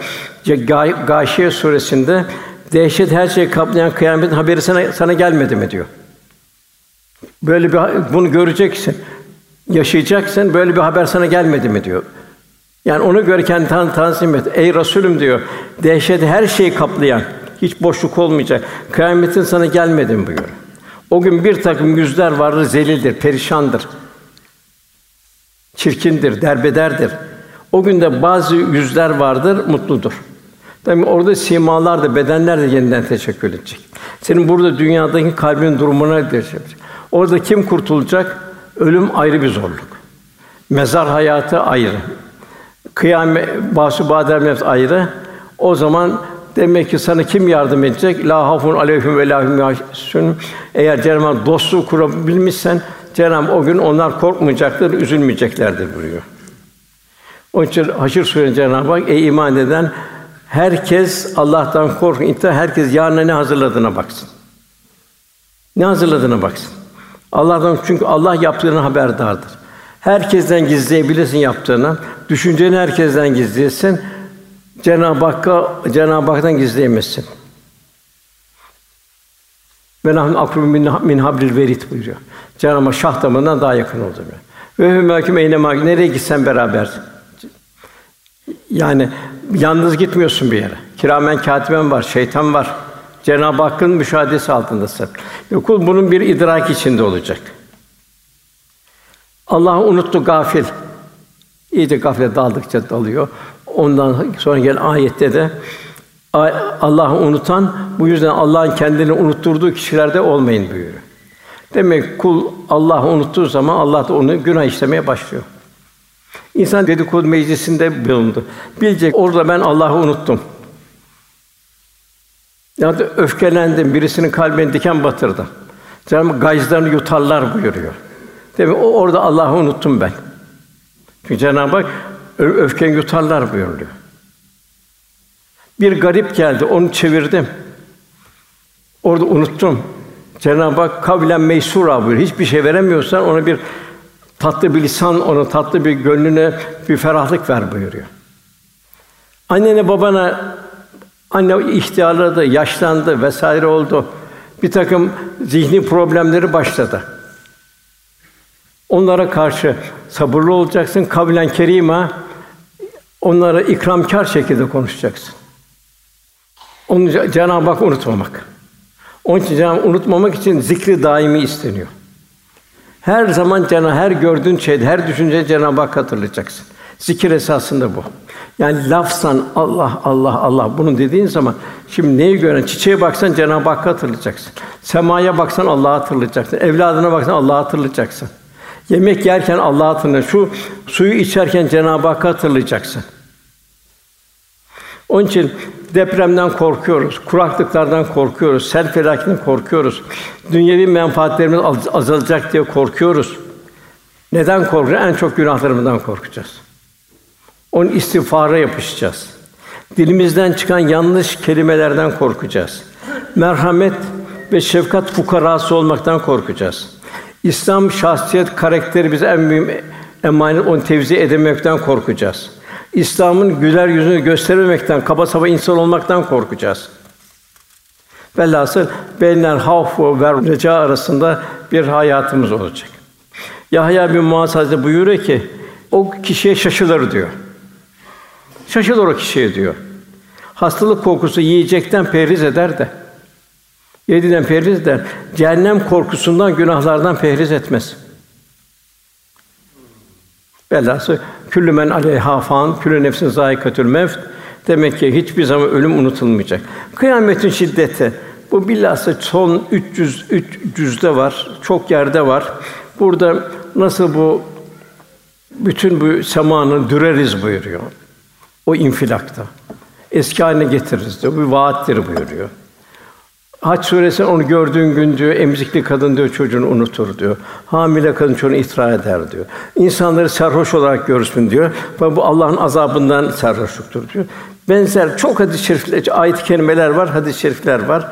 Gâşiye suresinde dehşet her şeyi kaplayan kıyametin haberi sana, sana gelmedi mi diyor. Böyle bir bunu göreceksin. Yaşayacaksın. Böyle bir haber sana gelmedi mi diyor. Yani onu göre kendi tan tanzim et. Ey Resulüm diyor. Dehşet her şeyi kaplayan, hiç boşluk olmayacak. Kıyametin sana gelmedi mi buyuruyor. O gün bir takım yüzler vardır, zelildir, perişandır. Çirkindir, derbederdir. O günde bazı yüzler vardır, mutludur. Tabii orada simalar da, bedenler de yeniden teşekkür edecek. Senin burada dünyadaki kalbin durumuna değişecek. Orada kim kurtulacak? Ölüm ayrı bir zorluk. Mezar hayatı ayrı. Kıyamet, basu bader ayrı. O zaman demek ki sana kim yardım edecek? La hafun aleyhim ve lahum yahsun. Eğer Cenab-ı dostluğu kurabilmişsen Cenab-ı o gün onlar korkmayacaktır, üzülmeyeceklerdir buyuruyor. Onun için Haşr Suresi Cenab-ı Hak ey iman eden herkes Allah'tan korkun. İnta herkes yarına ne hazırladığına baksın. Ne hazırladığına baksın. Allah'tan çünkü Allah yaptığını haberdardır. Herkesten gizleyebilirsin yaptığını. Düşünceni herkesten gizleyesin. Cenab-ı Hakk'a Cenab-ı Hak'tan gizleyemezsin. Ve nahnu akrubu min, min verit buyuruyor. Cenab-ı Hak şah damarından daha yakın oldu. Ve hümâküm eyne nereye gitsen beraber. Yani yalnız gitmiyorsun bir yere. Kiramen katiben var, şeytan var. Cenab-ı Hakk'ın müşahedesi altındasın. Ve kul bunun bir idrak içinde olacak. Allah'ı unuttu gafil. İyice gafle daldıkça dalıyor. Ondan sonra gelen ayette de Allah'ı unutan bu yüzden Allah'ın kendini unutturduğu kişilerde olmayın buyuruyor. Demek kul Allah'ı unuttuğu zaman Allah da onu günah işlemeye başlıyor. İnsan dedikodu meclisinde bulundu. Bilecek orada ben Allah'ı unuttum. Ya da öfkelendim, birisinin kalbine diken batırdım. Cenab-ı gayzlarını yutarlar buyuruyor. Demek o orada Allah'ı unuttum ben. Çünkü Cenab-ı Hak öfken yutarlar buyuruyor. Bir garip geldi, onu çevirdim. Orada unuttum. Cenab-ı Hak kavlen meysura buyuruyor. Hiçbir şey veremiyorsan ona bir tatlı bir lisan, ona tatlı bir gönlüne bir ferahlık ver buyuruyor. Annene babana anne ihtiyarladı, yaşlandı vesaire oldu. Bir takım zihni problemleri başladı. Onlara karşı sabırlı olacaksın. Kavlen kerima onlara ikramkar şekilde konuşacaksın. Onu Cenab-ı Hak unutmamak. Onun için Cenab-ı unutmamak için zikri daimi isteniyor. Her zaman Cenab her gördüğün şeyde, her düşünce Cenab-ı Hak hatırlayacaksın. Zikir esasında bu. Yani lafsan Allah Allah Allah bunu dediğin zaman şimdi neyi gören çiçeğe baksan Cenab-ı Hakk'ı hatırlayacaksın. Semaya baksan Allah'ı hatırlayacaksın. Evladına baksan Allah'ı hatırlayacaksın. Yemek yerken Allah'ı hatırlayacaksın. Şu suyu içerken Cenab-ı Hakk'ı hatırlayacaksın. Onun için depremden korkuyoruz, kuraklıklardan korkuyoruz, sel felaketinden korkuyoruz. Dünyevi menfaatlerimiz azalacak diye korkuyoruz. Neden korkuyoruz? En çok günahlarımızdan korkacağız. Onun istiğfara yapışacağız. Dilimizden çıkan yanlış kelimelerden korkacağız. Merhamet ve şefkat fukarası olmaktan korkacağız. İslam şahsiyet karakteri bize en büyük emanet onu tevzi edemekten korkacağız. İslam'ın güler yüzünü göstermemekten, kaba saba insan olmaktan korkacağız. Velhasıl beynel havf ve reca arasında bir hayatımız olacak. Yahya bin Muaz Hazretleri buyuruyor ki o kişiye şaşılır diyor. Şaşılır o kişiye diyor. Hastalık korkusu yiyecekten perhiz eder de. Yediden perhiz eder. Cehennem korkusundan, günahlardan perhiz etmez. Velhâsıl küllü men aleyhâ fan, küllü nefsin zâikatül mevt. Demek ki hiçbir zaman ölüm unutulmayacak. Kıyametin şiddeti bu bilhassa son 300 300'de var, çok yerde var. Burada nasıl bu bütün bu semanı düreriz buyuruyor. O infilakta. Eski haline getiririz diyor. Bu vaattir buyuruyor. Haç suresi onu gördüğün gün diyor emzikli kadın diyor çocuğunu unutur diyor. Hamile kadın çocuğunu itra eder diyor. İnsanları sarhoş olarak görürsün diyor. Ve bu Allah'ın azabından sarhoşluktur diyor. Benzer çok hadis-i şerifler, ayet kelimeler var, hadis-i şerifler var.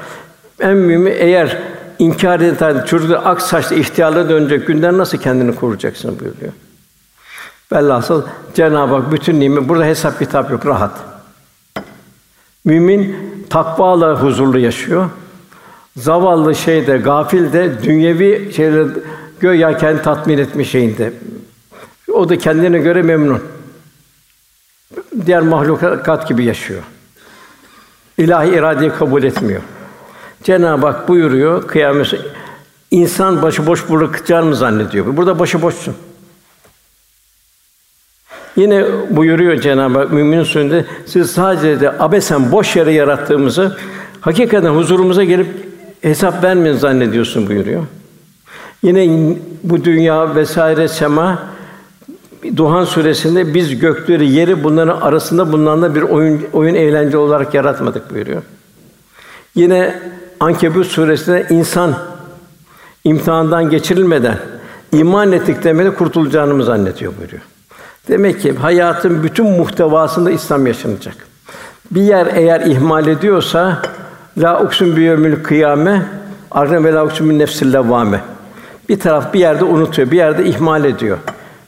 En mühimi eğer inkar eden çocuklar ak saçlı ihtiyarlara dönecek günden nasıl kendini koruyacaksın buyuruyor. Velhasıl Cenab-ı Hak bütün nimet burada hesap kitap yok rahat. Mümin takvalı huzurlu yaşıyor. Zavallı şeyde, gafil de dünyevi şeyler göya kendi tatmin etmiş şeyinde. O da kendine göre memnun. Diğer mahlukat gibi yaşıyor. İlahi iradeyi kabul etmiyor. Cenab-ı Hak buyuruyor kıyamet insan başı boş bırakacağını mı zannediyor? Burada başı boşsun. Yine buyuruyor Cenab-ı Hak mümin surede siz sadece de abesen boş yere yarattığımızı hakikaten huzurumuza gelip hesap vermeyin zannediyorsun buyuruyor. Yine bu dünya vesaire sema Duhan suresinde biz gökleri, yeri bunların arasında bulunan bir oyun oyun eğlence olarak yaratmadık buyuruyor. Yine Ankebut suresinde insan imtihandan geçirilmeden iman ettik demede kurtulacağını zannediyor buyuruyor. Demek ki hayatın bütün muhtevasında İslam yaşanacak. Bir yer eğer ihmal ediyorsa la uksun bi yevmil kıyame arne ve la uksun bin nefsil levvame. Bir taraf bir yerde unutuyor, bir yerde ihmal ediyor.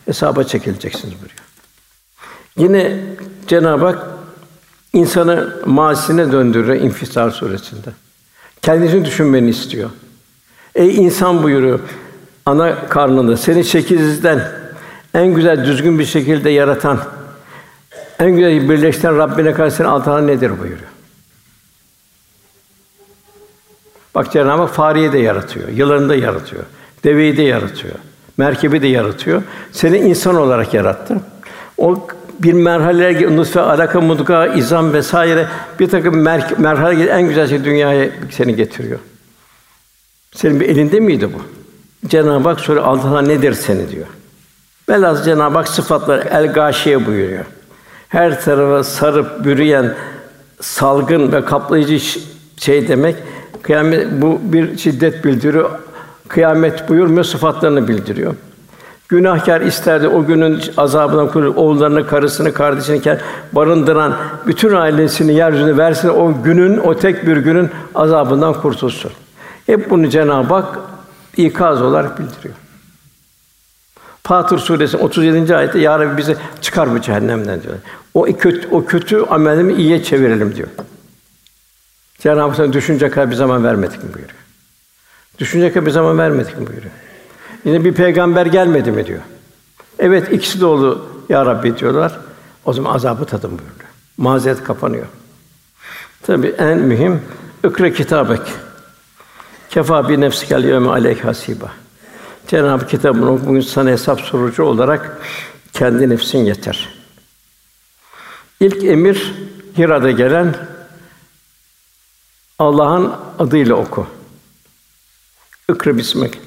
Hesaba çekileceksiniz buyuruyor. Yine Cenab-ı Hak insanı masine döndürüyor İnfisar suresinde. Kendisini düşünmeni istiyor. Ey insan buyuruyor ana karnında seni şekilsizden en güzel düzgün bir şekilde yaratan, en güzel birleştiren Rabbine karşı senin altına nedir buyuruyor. Bak Cenab-ı Hak fareyi de yaratıyor, yılanı da yaratıyor, deveyi de yaratıyor, merkebi de yaratıyor. Seni insan olarak yarattı. O bir merhaleler nutfe, alaka, mudga, izam vesaire bir takım mer merhale en güzel şey dünyaya seni getiriyor. Senin bir elinde miydi bu? Cenab-ı Hak soruyor altına nedir seni diyor. Velhâsıl Cenab-ı Hak sıfatlar el gâşiye buyuruyor. Her tarafa sarıp bürüyen salgın ve kaplayıcı şey demek. Kıyamet bu bir şiddet bildiriyor. Kıyamet buyurmuyor, sıfatlarını bildiriyor. Günahkar isterdi o günün azabından kurtulup oğullarını, karısını, kardeşini barındıran bütün ailesini yeryüzüne versin o günün, o tek bir günün azabından kurtulsun. Hep bunu Cenab-ı Hak ikaz olarak bildiriyor. Fatır suresi 37. ayette ya Rabbi bizi çıkar bu cehennemden diyor. O kötü o kötü amelimi iyiye çevirelim diyor. Cenab-ı Hak düşünce kadar bir zaman vermedik mi buyuruyor. Düşünce kadar bir zaman vermedik mi buyuruyor. Yine bir peygamber gelmedi mi diyor. Evet ikisi de oldu ya Rabbi diyorlar. O zaman azabı tadın buyuruyor. Mazeret kapanıyor. Tabi en mühim ikra kitabek. Kefa bi nefsikel yevme aleyk hasiba. Cenab-ı kitabını oku, bugün sana hesap sorucu olarak kendi nefsin yeter. İlk emir Hira'da gelen Allah'ın adıyla oku. İkra bismek.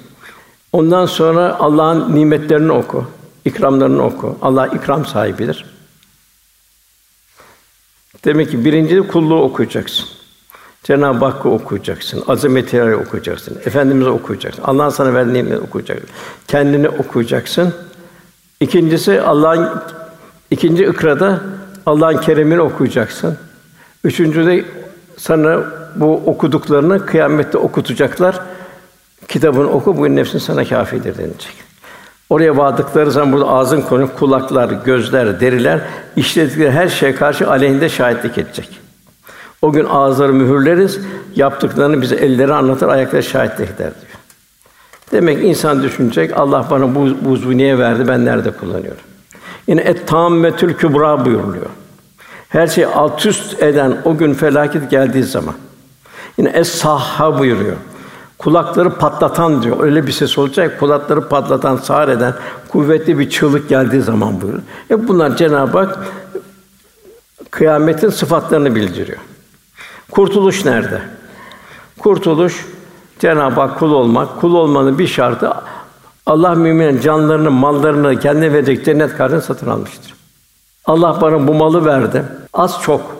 Ondan sonra Allah'ın nimetlerini oku, ikramlarını oku. Allah ikram sahibidir. Demek ki birinci kulluğu okuyacaksın. Cenab-ı Hakk'ı okuyacaksın, azametleri okuyacaksın, Efendimiz'i okuyacaksın, Allah'ın sana verdiği nimetleri okuyacaksın, kendini okuyacaksın. İkincisi Allah'ın ikinci ikrada Allah'ın keremini okuyacaksın. Üçüncü de sana bu okuduklarını kıyamette okutacaklar. Kitabını oku, bugün nefsin sana kâfidir denilecek. Oraya vardıkları zaman burada ağzın konu, kulaklar, gözler, deriler işledikleri her şeye karşı aleyhinde şahitlik edecek. O gün ağızları mühürleriz, yaptıklarını bize elleri anlatır, ayakları şahitlik eder diyor. Demek insan düşünecek, Allah bana bu buzu niye verdi, ben nerede kullanıyorum? Yine et tammetül kübra buyuruluyor. Her şey alt üst eden o gün felaket geldiği zaman. Yine es sahha buyuruyor. Kulakları patlatan diyor. Öyle bir ses olacak, kulakları patlatan, sağır eden kuvvetli bir çığlık geldiği zaman buyuruyor. Hep bunlar Cenab-ı Hak kıyametin sıfatlarını bildiriyor. Kurtuluş nerede? Kurtuluş Cenab-ı Hak kul olmak. Kul olmanın bir şartı Allah müminin canlarını, mallarını kendine verecek cennet karşılığında satın almıştır. Allah bana bu malı verdi. Az çok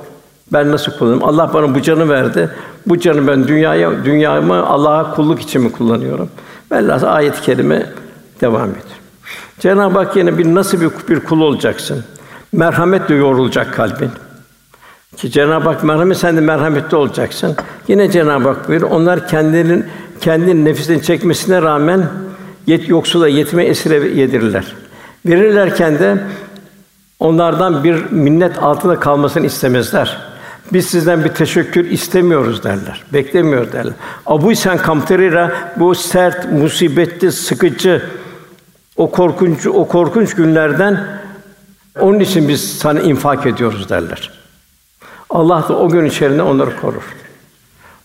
ben nasıl kullanayım? Allah bana bu canı verdi. Bu canı ben dünyaya dünyamı Allah'a kulluk için mi kullanıyorum? Velhâsıl ayet-i kerime devam ediyor. Cenab-ı Hak yine bir nasıl bir, bir kul olacaksın? Merhametle yorulacak kalbin. Ki Cenab-ı Hak merhamet sen de merhametli olacaksın. Yine Cenab-ı Hak buyuruyor. Onlar kendilerinin kendi nefisini çekmesine rağmen yet yoksula yetime esire yedirirler. Verirlerken de onlardan bir minnet altında kalmasını istemezler. Biz sizden bir teşekkür istemiyoruz derler. Beklemiyor derler. Abu sen kamterira bu sert, musibetli, sıkıcı o korkunç o korkunç günlerden onun için biz sana infak ediyoruz derler. Allah da o gün içerisinde onları korur.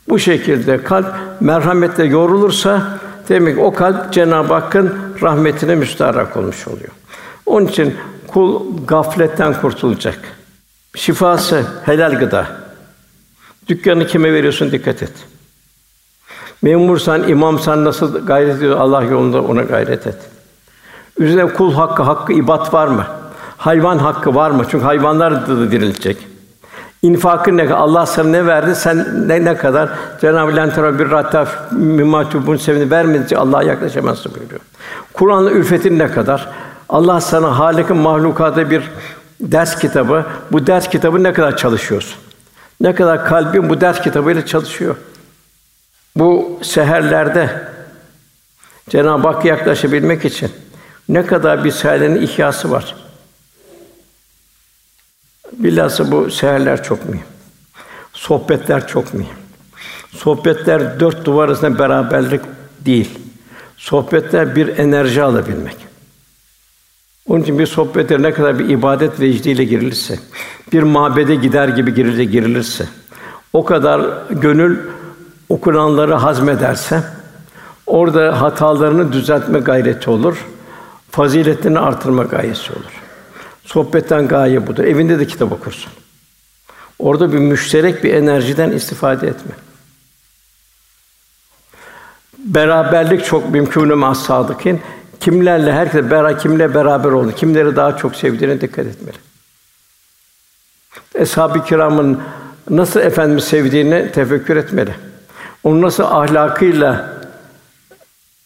Bu şekilde kalp merhametle yorulursa demek o kalp Cenab-ı Hakk'ın rahmetine müstaharak olmuş oluyor. Onun için kul gafletten kurtulacak. Şifası helal gıda. Dükkanı kime veriyorsun dikkat et. Memursan, imamsan nasıl gayret ediyor Allah yolunda ona gayret et. Üzerine kul hakkı, hakkı ibat var mı? Hayvan hakkı var mı? Çünkü hayvanlar da dirilecek. İnfakın ne Allah sana ne verdi? Sen ne, ne kadar Cenab-ı Lentera bir ratta mimatubun sevini vermedikçe Allah'a yaklaşamazsın buyuruyor. Kur'an'ın ülfetin ne kadar? Allah sana Halik'in mahlukata bir ders kitabı. Bu ders kitabı ne kadar çalışıyorsun? Ne kadar kalbin bu ders kitabıyla çalışıyor? Bu seherlerde Cenab-ı Hakk'a yaklaşabilmek için ne kadar bir seherlerin ihyası var. Bilhassa bu seherler çok mühim. Sohbetler çok mühim. Sohbetler dört duvar arasında beraberlik değil. Sohbetler bir enerji alabilmek. Onun için bir sohbete ne kadar bir ibadet vecdiyle girilirse, bir mabede gider gibi girilirse, girilirse, o kadar gönül okunanları hazmederse, orada hatalarını düzeltme gayreti olur, faziletini artırma gayesi olur. Sohbetten gaye budur. Evinde de kitap okursun. Orada bir müşterek bir enerjiden istifade etme. Beraberlik çok mümkün mü sadıkın. Kimlerle herkes beraber kimle beraber oldu. Kimleri daha çok sevdiğine dikkat etmeli. Eshab-ı kiramın nasıl efendimiz sevdiğini tefekkür etmeli. Onun nasıl ahlakıyla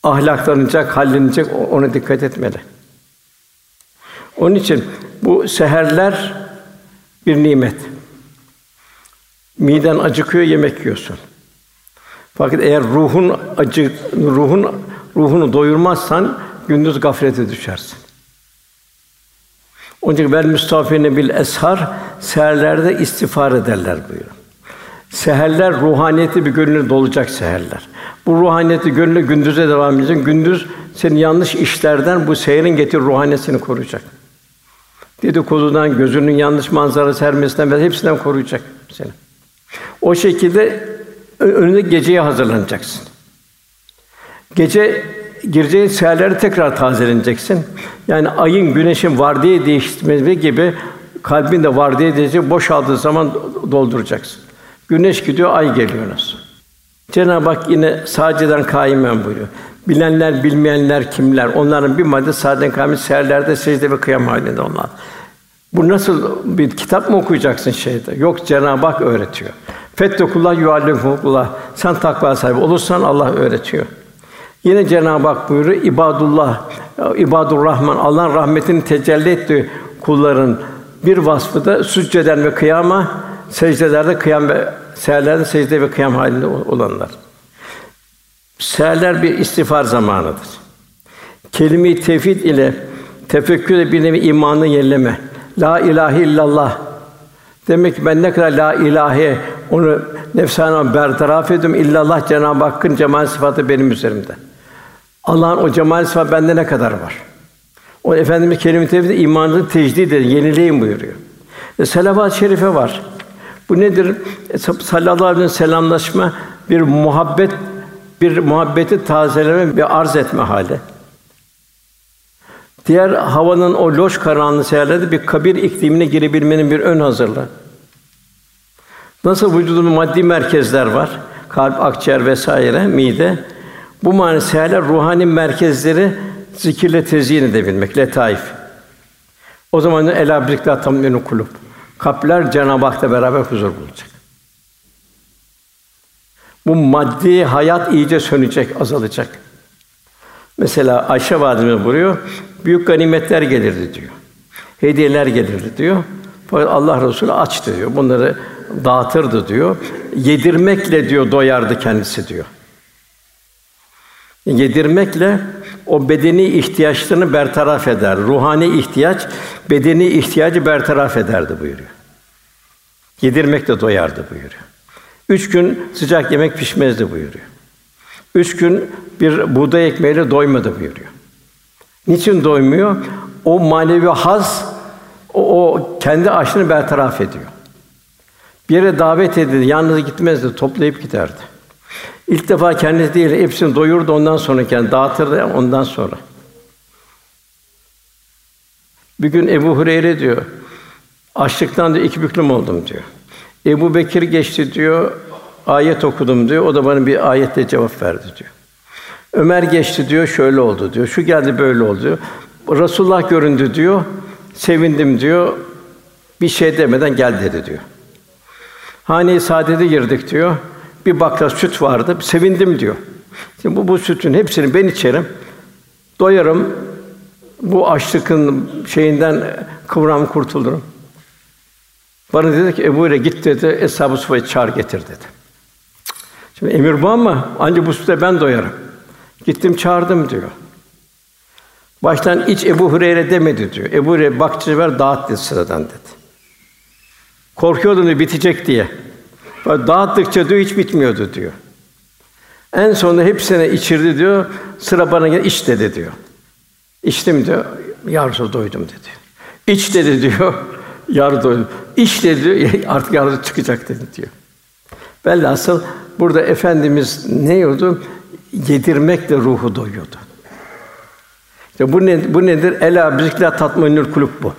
ahlaklanacak, hallenecek ona dikkat etmeli. Onun için bu seherler bir nimet. Miden acıkıyor, yemek yiyorsun. Fakat eğer ruhun acı ruhun ruhunu doyurmazsan gündüz gaflete düşersin. Onun için vel müstafine bil eshar seherlerde istiğfar ederler buyuruyor. Seherler ruhaniyeti bir gönlü dolacak seherler. Bu ruhaniyeti gönlü gündüze devam edecek. Gündüz senin yanlış işlerden bu seherin getir ruhaniyetini koruyacak. Dedikodudan, gözünün yanlış manzara sermesinden ve hepsinden koruyacak seni. O şekilde önünde geceye hazırlanacaksın. Gece gireceğin seherleri tekrar tazeleneceksin. Yani ayın, güneşin vardiya değiştirmesi gibi kalbin de vardiya değişecek, boşaldığı zaman dolduracaksın. Güneş gidiyor, ay geliyor nasıl? Cenab-ı Hak yine sadeceden kaimen buyuruyor. Bilenler, bilmeyenler kimler? Onların bir madde sadece kaimen seherlerde secde ve kıyam halinde onlar. Bu nasıl bir kitap mı okuyacaksın şeyde? Yok Cenab-ı Hak öğretiyor. Fettekullah yuallimukullah. Sen takva sahibi olursan Allah öğretiyor. Yine Cenab-ı Hak buyuruyor ibadullah, ibadur Rahman Allah'ın rahmetini tecelli ettiği kulların bir vasfı da sücceden ve kıyama, secdelerde kıyam ve seherlerde secde ve kıyam halinde olanlar. Seherler bir istiğfar zamanıdır. Kelime-i tevhid ile tefekkür bir nevi imanı yenileme. La ilahe illallah. Demek ki ben ne kadar la ilahe onu nefsana bertaraf ediyorum. İllallah Cenab-ı Hakk'ın cemal sıfatı benim üzerimde. Allah'ın o cemal sıfatı bende ne kadar var? O efendimiz kelime-i tevhid imanını tecdid edin, yenileyin buyuruyor. E, Selavat-ı şerife var. Bu nedir? E, sallallahu aleyhi ve selamlaşma bir muhabbet bir muhabbeti tazeleme bir arz etme hali. Diğer havanın o loş karanlığı seherlerde bir kabir iklimine girebilmenin bir ön hazırlığı. Nasıl vücudun maddi merkezler var, kalp, akciğer vesaire, mide. Bu mani seherler ruhani merkezleri zikirle tezyin edebilmek, letaif. O zaman ela birlikte tamamını kulüp. Kalpler Cenab-ı Hak'la beraber huzur bulacak. Bu maddi hayat iyice sönecek, azalacak. Mesela Ayşe validemiz buyuruyor, büyük ganimetler gelirdi diyor. Hediyeler gelirdi diyor. Fakat Allah Resulü açtı diyor. Bunları dağıtırdı diyor. Yedirmekle diyor doyardı kendisi diyor. Yedirmekle o bedeni ihtiyaçlarını bertaraf eder. Ruhani ihtiyaç, bedeni ihtiyacı bertaraf ederdi buyuruyor. Yedirmekle doyardı buyuruyor. Üç gün sıcak yemek pişmezdi buyuruyor. Üç gün bir buğday ekmeğiyle doymadı buyuruyor. Niçin doymuyor? O manevi haz, o, o kendi açlığını bertaraf ediyor. Bir yere davet edildi, yalnız gitmezdi, toplayıp giderdi. İlk defa kendisi değil, hepsini doyurdu ondan sonra kendi dağıtırdı ondan sonra. Bir gün Ebu Hureyre diyor, açlıktan da iki büklüm oldum diyor. Ebu Bekir geçti diyor, ayet okudum diyor, o da bana bir ayetle cevap verdi diyor. Ömer geçti diyor, şöyle oldu diyor, şu geldi böyle oldu diyor. Resulullah göründü diyor. Sevindim diyor. Bir şey demeden gel dedi diyor. Hane-i saadete girdik diyor. Bir bakla süt vardı. Sevindim diyor. Şimdi bu, bu sütün hepsini ben içerim. Doyarım. Bu açlıkın şeyinden kıvram kurtulurum. Bana dedi ki Ebu ile git dedi. Eshab-ı Suffa'yı çağır getir dedi. Şimdi emir bu ama ancak bu sütte ben doyarım. Gittim çağırdım diyor. Baştan iç Ebu Hureyre demedi diyor. Ebu Hureyre bakçı ver dağıt dedi sıradan dedi. Korkuyordum diyor, bitecek diye. Dağıttıkça diyor hiç bitmiyordu diyor. En sonunda hepsine içirdi diyor. Sıra bana gel iç dedi diyor. İçtim diyor. Yarısı doydum dedi. İç dedi diyor. Yarı doydum. İç dedi diyor. Artık yarısı çıkacak dedi diyor. Velhasıl burada efendimiz ne yiyordu? Yedirmekle ruhu doyuyordu. İşte bu ne bu nedir? Ela bizikla tatminül kulüp bu.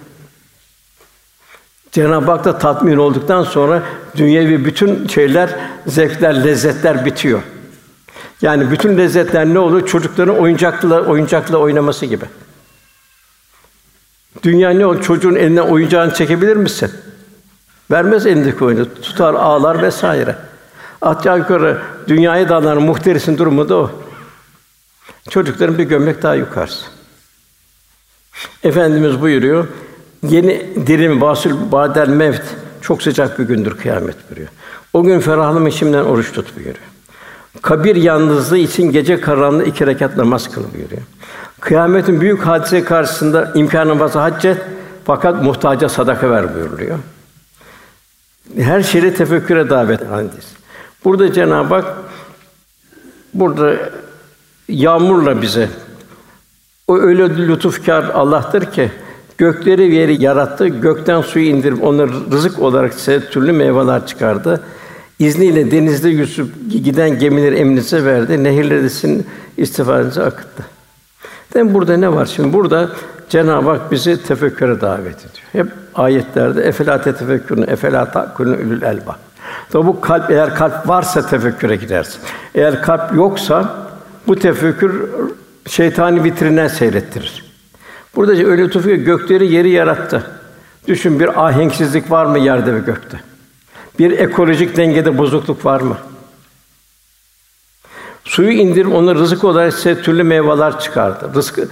Cenab-ı Hak da tatmin olduktan sonra dünyevi bütün şeyler, zevkler, lezzetler bitiyor. Yani bütün lezzetler ne olur? Çocukların oyuncakla oyuncakla oynaması gibi. Dünya ne olur? Çocuğun eline oyuncağını çekebilir misin? Vermez elindeki oyunu. Tutar, ağlar vesaire. Aşağı yukarı dünyaya dalan muhterisin durumu da o. Çocukların bir gömlek daha yukarısı. Efendimiz buyuruyor, yeni dirim basül badel mevt çok sıcak bir gündür kıyamet buyuruyor. O gün ferahlama şimdiden oruç tut buyuruyor. Kabir yalnızlığı için gece karanlığı iki rekat namaz kıl buyuruyor. Kıyametin büyük hadise karşısında imkanın varsa hac fakat muhtaca sadaka ver buyuruluyor. Her şeyi tefekküre davet hadis. Burada Cenab-ı Hak burada yağmurla bize o öyle lütufkar Allah'tır ki gökleri ve yeri yarattı, gökten suyu indirip onları rızık olarak size türlü meyveler çıkardı. İzniyle denizde yüzüp giden gemileri emrinize verdi, nehirleri sizin istifadenize akıttı. Demek burada ne var? Şimdi burada Cenab-ı Hak bizi tefekküre davet ediyor. Hep ayetlerde efela tefekkürün, efela takulun ülül elba. Tabi bu kalp eğer kalp varsa tefekküre gidersin. Eğer kalp yoksa bu tefekkür şeytani vitrinden seyrettirir. Burada öyle lütfu gökleri yeri yarattı. Düşün bir ahenksizlik var mı yerde ve gökte? Bir ekolojik dengede bozukluk var mı? Suyu indirip onu rızık olarak size türlü meyveler çıkardı. Rızkı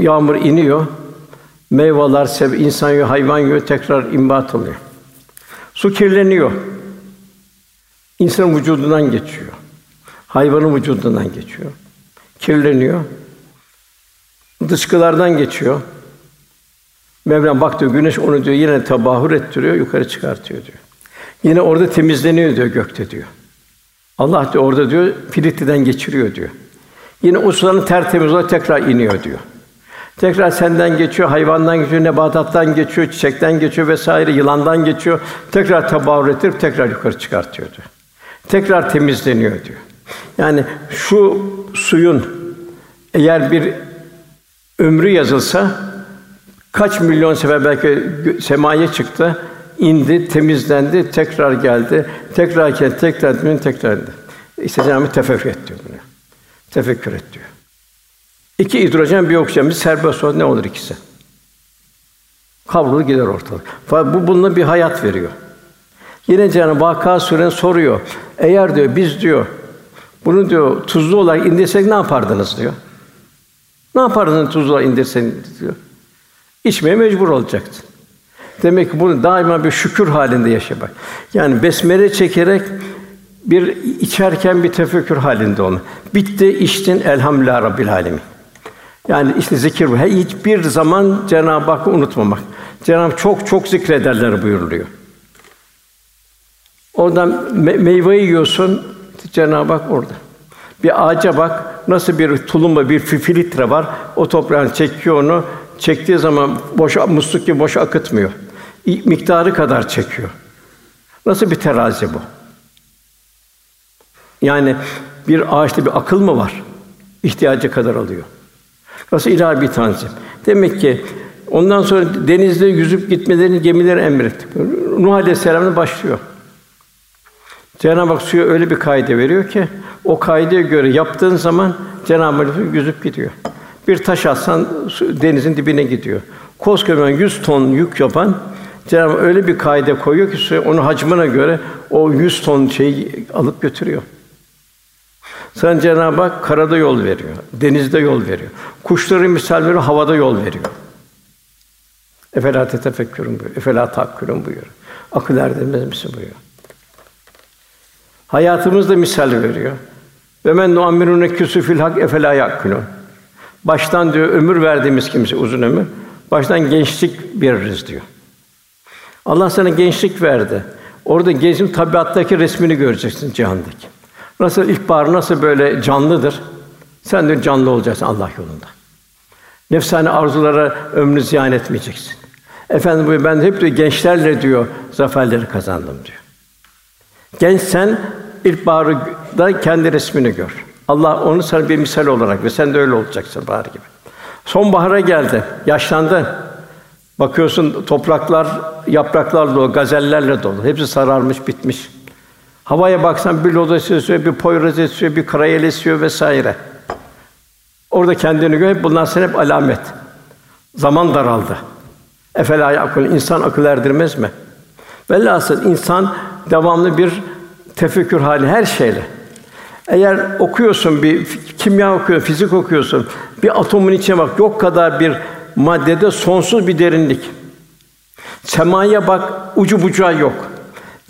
yağmur iniyor. Meyveler sev insan yiyor, hayvan yiyor, tekrar imbat oluyor. Su kirleniyor. İnsan vücudundan geçiyor. Hayvanın vücudundan geçiyor. Kirleniyor. Dışkılardan geçiyor. Mevlam bak diyor güneş onu diyor yine tabahür ettiriyor, yukarı çıkartıyor diyor. Yine orada temizleniyor diyor gökte diyor. Allah diyor orada diyor Filistin'den geçiriyor diyor. Yine o suların tertemiz olarak tekrar iniyor diyor. Tekrar senden geçiyor, hayvandan geçiyor, nebatattan geçiyor, çiçekten geçiyor vesaire, yılandan geçiyor. Tekrar tabağır ettirip tekrar yukarı çıkartıyor diyor. Tekrar temizleniyor diyor. Yani şu suyun eğer bir ömrü yazılsa kaç milyon sefer belki semaya çıktı, indi, temizlendi, tekrar geldi, tekrar geldi, tekrar geldi, tekrar geldi. İşte Cenab-ı tefekkür et diyor bunu. Tefekkür et diyor. İki hidrojen bir oksijen bir serbest olan ne olur ikisi? Kavrulur gider ortalık. Fakat bu bununla bir hayat veriyor. Yine Cenab-ı Vaka Sûren soruyor. Eğer diyor biz diyor bunu diyor tuzlu olarak indirsek ne yapardınız diyor. Ne yapardınız tuzlu olarak indirseniz diyor. İçmeye mecbur olacaktın. Demek ki bunu daima bir şükür halinde yaşamak. Yani besmele çekerek bir içerken bir tefekkür halinde olma. Bitti, içtin, elhamdülillah rabbil alemin. Yani işte zikir bu. Hiçbir zaman Cenab-ı Hakk'ı unutmamak. Cenab-ı çok çok zikrederler buyuruluyor. Oradan me- meyveyi yiyorsun, Cenab-ı Hak orada. Bir ağaca bak, nasıl bir tulumba, bir filtre var. O toprağın çekiyor onu. Çektiği zaman boş musluk gibi boş akıtmıyor. Miktarı kadar çekiyor. Nasıl bir terazi bu? Yani bir ağaçta bir akıl mı var? İhtiyacı kadar alıyor. Nasıl ilahi bir tanzim. Demek ki ondan sonra denizde yüzüp gitmelerini gemiler emretti. Nuh Aleyhisselam'da başlıyor. Cenab-ı Hak suya öyle bir kaide veriyor ki o kaideye göre yaptığın zaman Cenab-ı Hak yüzüp gidiyor. Bir taş atsan su- denizin dibine gidiyor. Koskocaman 100 ton yük yapan Cenab-ı Hak öyle bir kaide koyuyor ki suya, onun hacmine göre o 100 ton şeyi alıp götürüyor. Sana Cenab-ı Hak karada yol veriyor, denizde yol veriyor. Kuşların misal veriyor, havada yol veriyor. Efela tetefekkürün buyuruyor. Efela takkürün buyuruyor. Akıl erdemez misin buyuruyor. Hayatımızda misal veriyor. Ve men nuammirune küsü fil hak efela yakkulun. Baştan diyor ömür verdiğimiz kimse uzun ömür. Baştan gençlik veririz diyor. Allah sana gençlik verdi. Orada gezin tabiattaki resmini göreceksin cihandaki. Nasıl ilkbahar nasıl böyle canlıdır? Sen de canlı olacaksın Allah yolunda. Nefsani arzulara ömrünü ziyan etmeyeceksin. Efendim ben hep diyor, gençlerle diyor zaferleri kazandım diyor. Gençsen ilkbaharı da kendi resmini gör. Allah onu sana bir misal olarak ve sen de öyle olacaksın bahar gibi. Sonbahara geldi, yaşlandın. Bakıyorsun topraklar yapraklarla dolu, gazellerle dolu. Hepsi sararmış, bitmiş. Havaya baksan bir lodos esiyor, bir poyraz esiyor, bir karayel esiyor vesaire. Orada kendini gör, bunlar sen hep alamet. Zaman daraldı. Efela yakul insan akıl erdirmez mi? Velhasıl insan devamlı bir tefekkür hali her şeyle. Eğer okuyorsun bir kimya okuyorsun, fizik okuyorsun, bir atomun içine bak, yok kadar bir maddede sonsuz bir derinlik. Semaya bak, ucu bucağı yok.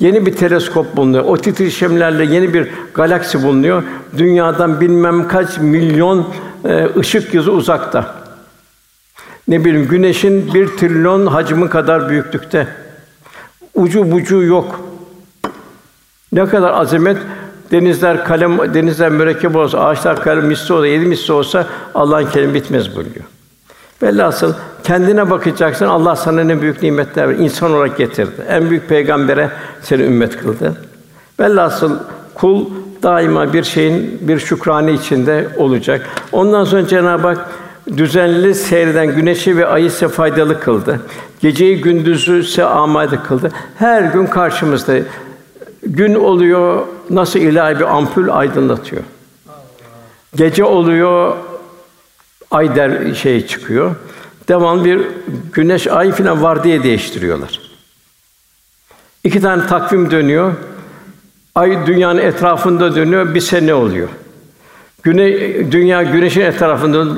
Yeni bir teleskop bulunuyor. O titreşimlerle yeni bir galaksi bulunuyor. Dünyadan bilmem kaç milyon e, ışık yılı uzakta. Ne bileyim güneşin bir trilyon hacmi kadar büyüklükte. Ucu bucu yok. Ne kadar azamet denizler kalem denizler mürekkep olsa, ağaçlar kalem misli olsa, yedi misli olsa Allah'ın kelimi bitmez buyuruyor. Velhasıl kendine bakacaksın. Allah sana ne büyük nimetler verdi. insan olarak getirdi. En büyük peygambere seni ümmet kıldı. Velhasıl kul daima bir şeyin bir şükrane içinde olacak. Ondan sonra Cenab-ı Hak düzenli seyreden güneşi ve ayı ise faydalı kıldı. Geceyi gündüzü ise amade kıldı. Her gün karşımızda gün oluyor nasıl ilahi bir ampul aydınlatıyor. Gece oluyor ay der şey çıkıyor. Devamlı bir güneş ay filan var diye değiştiriyorlar. İki tane takvim dönüyor. Ay dünyanın etrafında dönüyor, bir sene oluyor. Güne dünya güneşin etrafında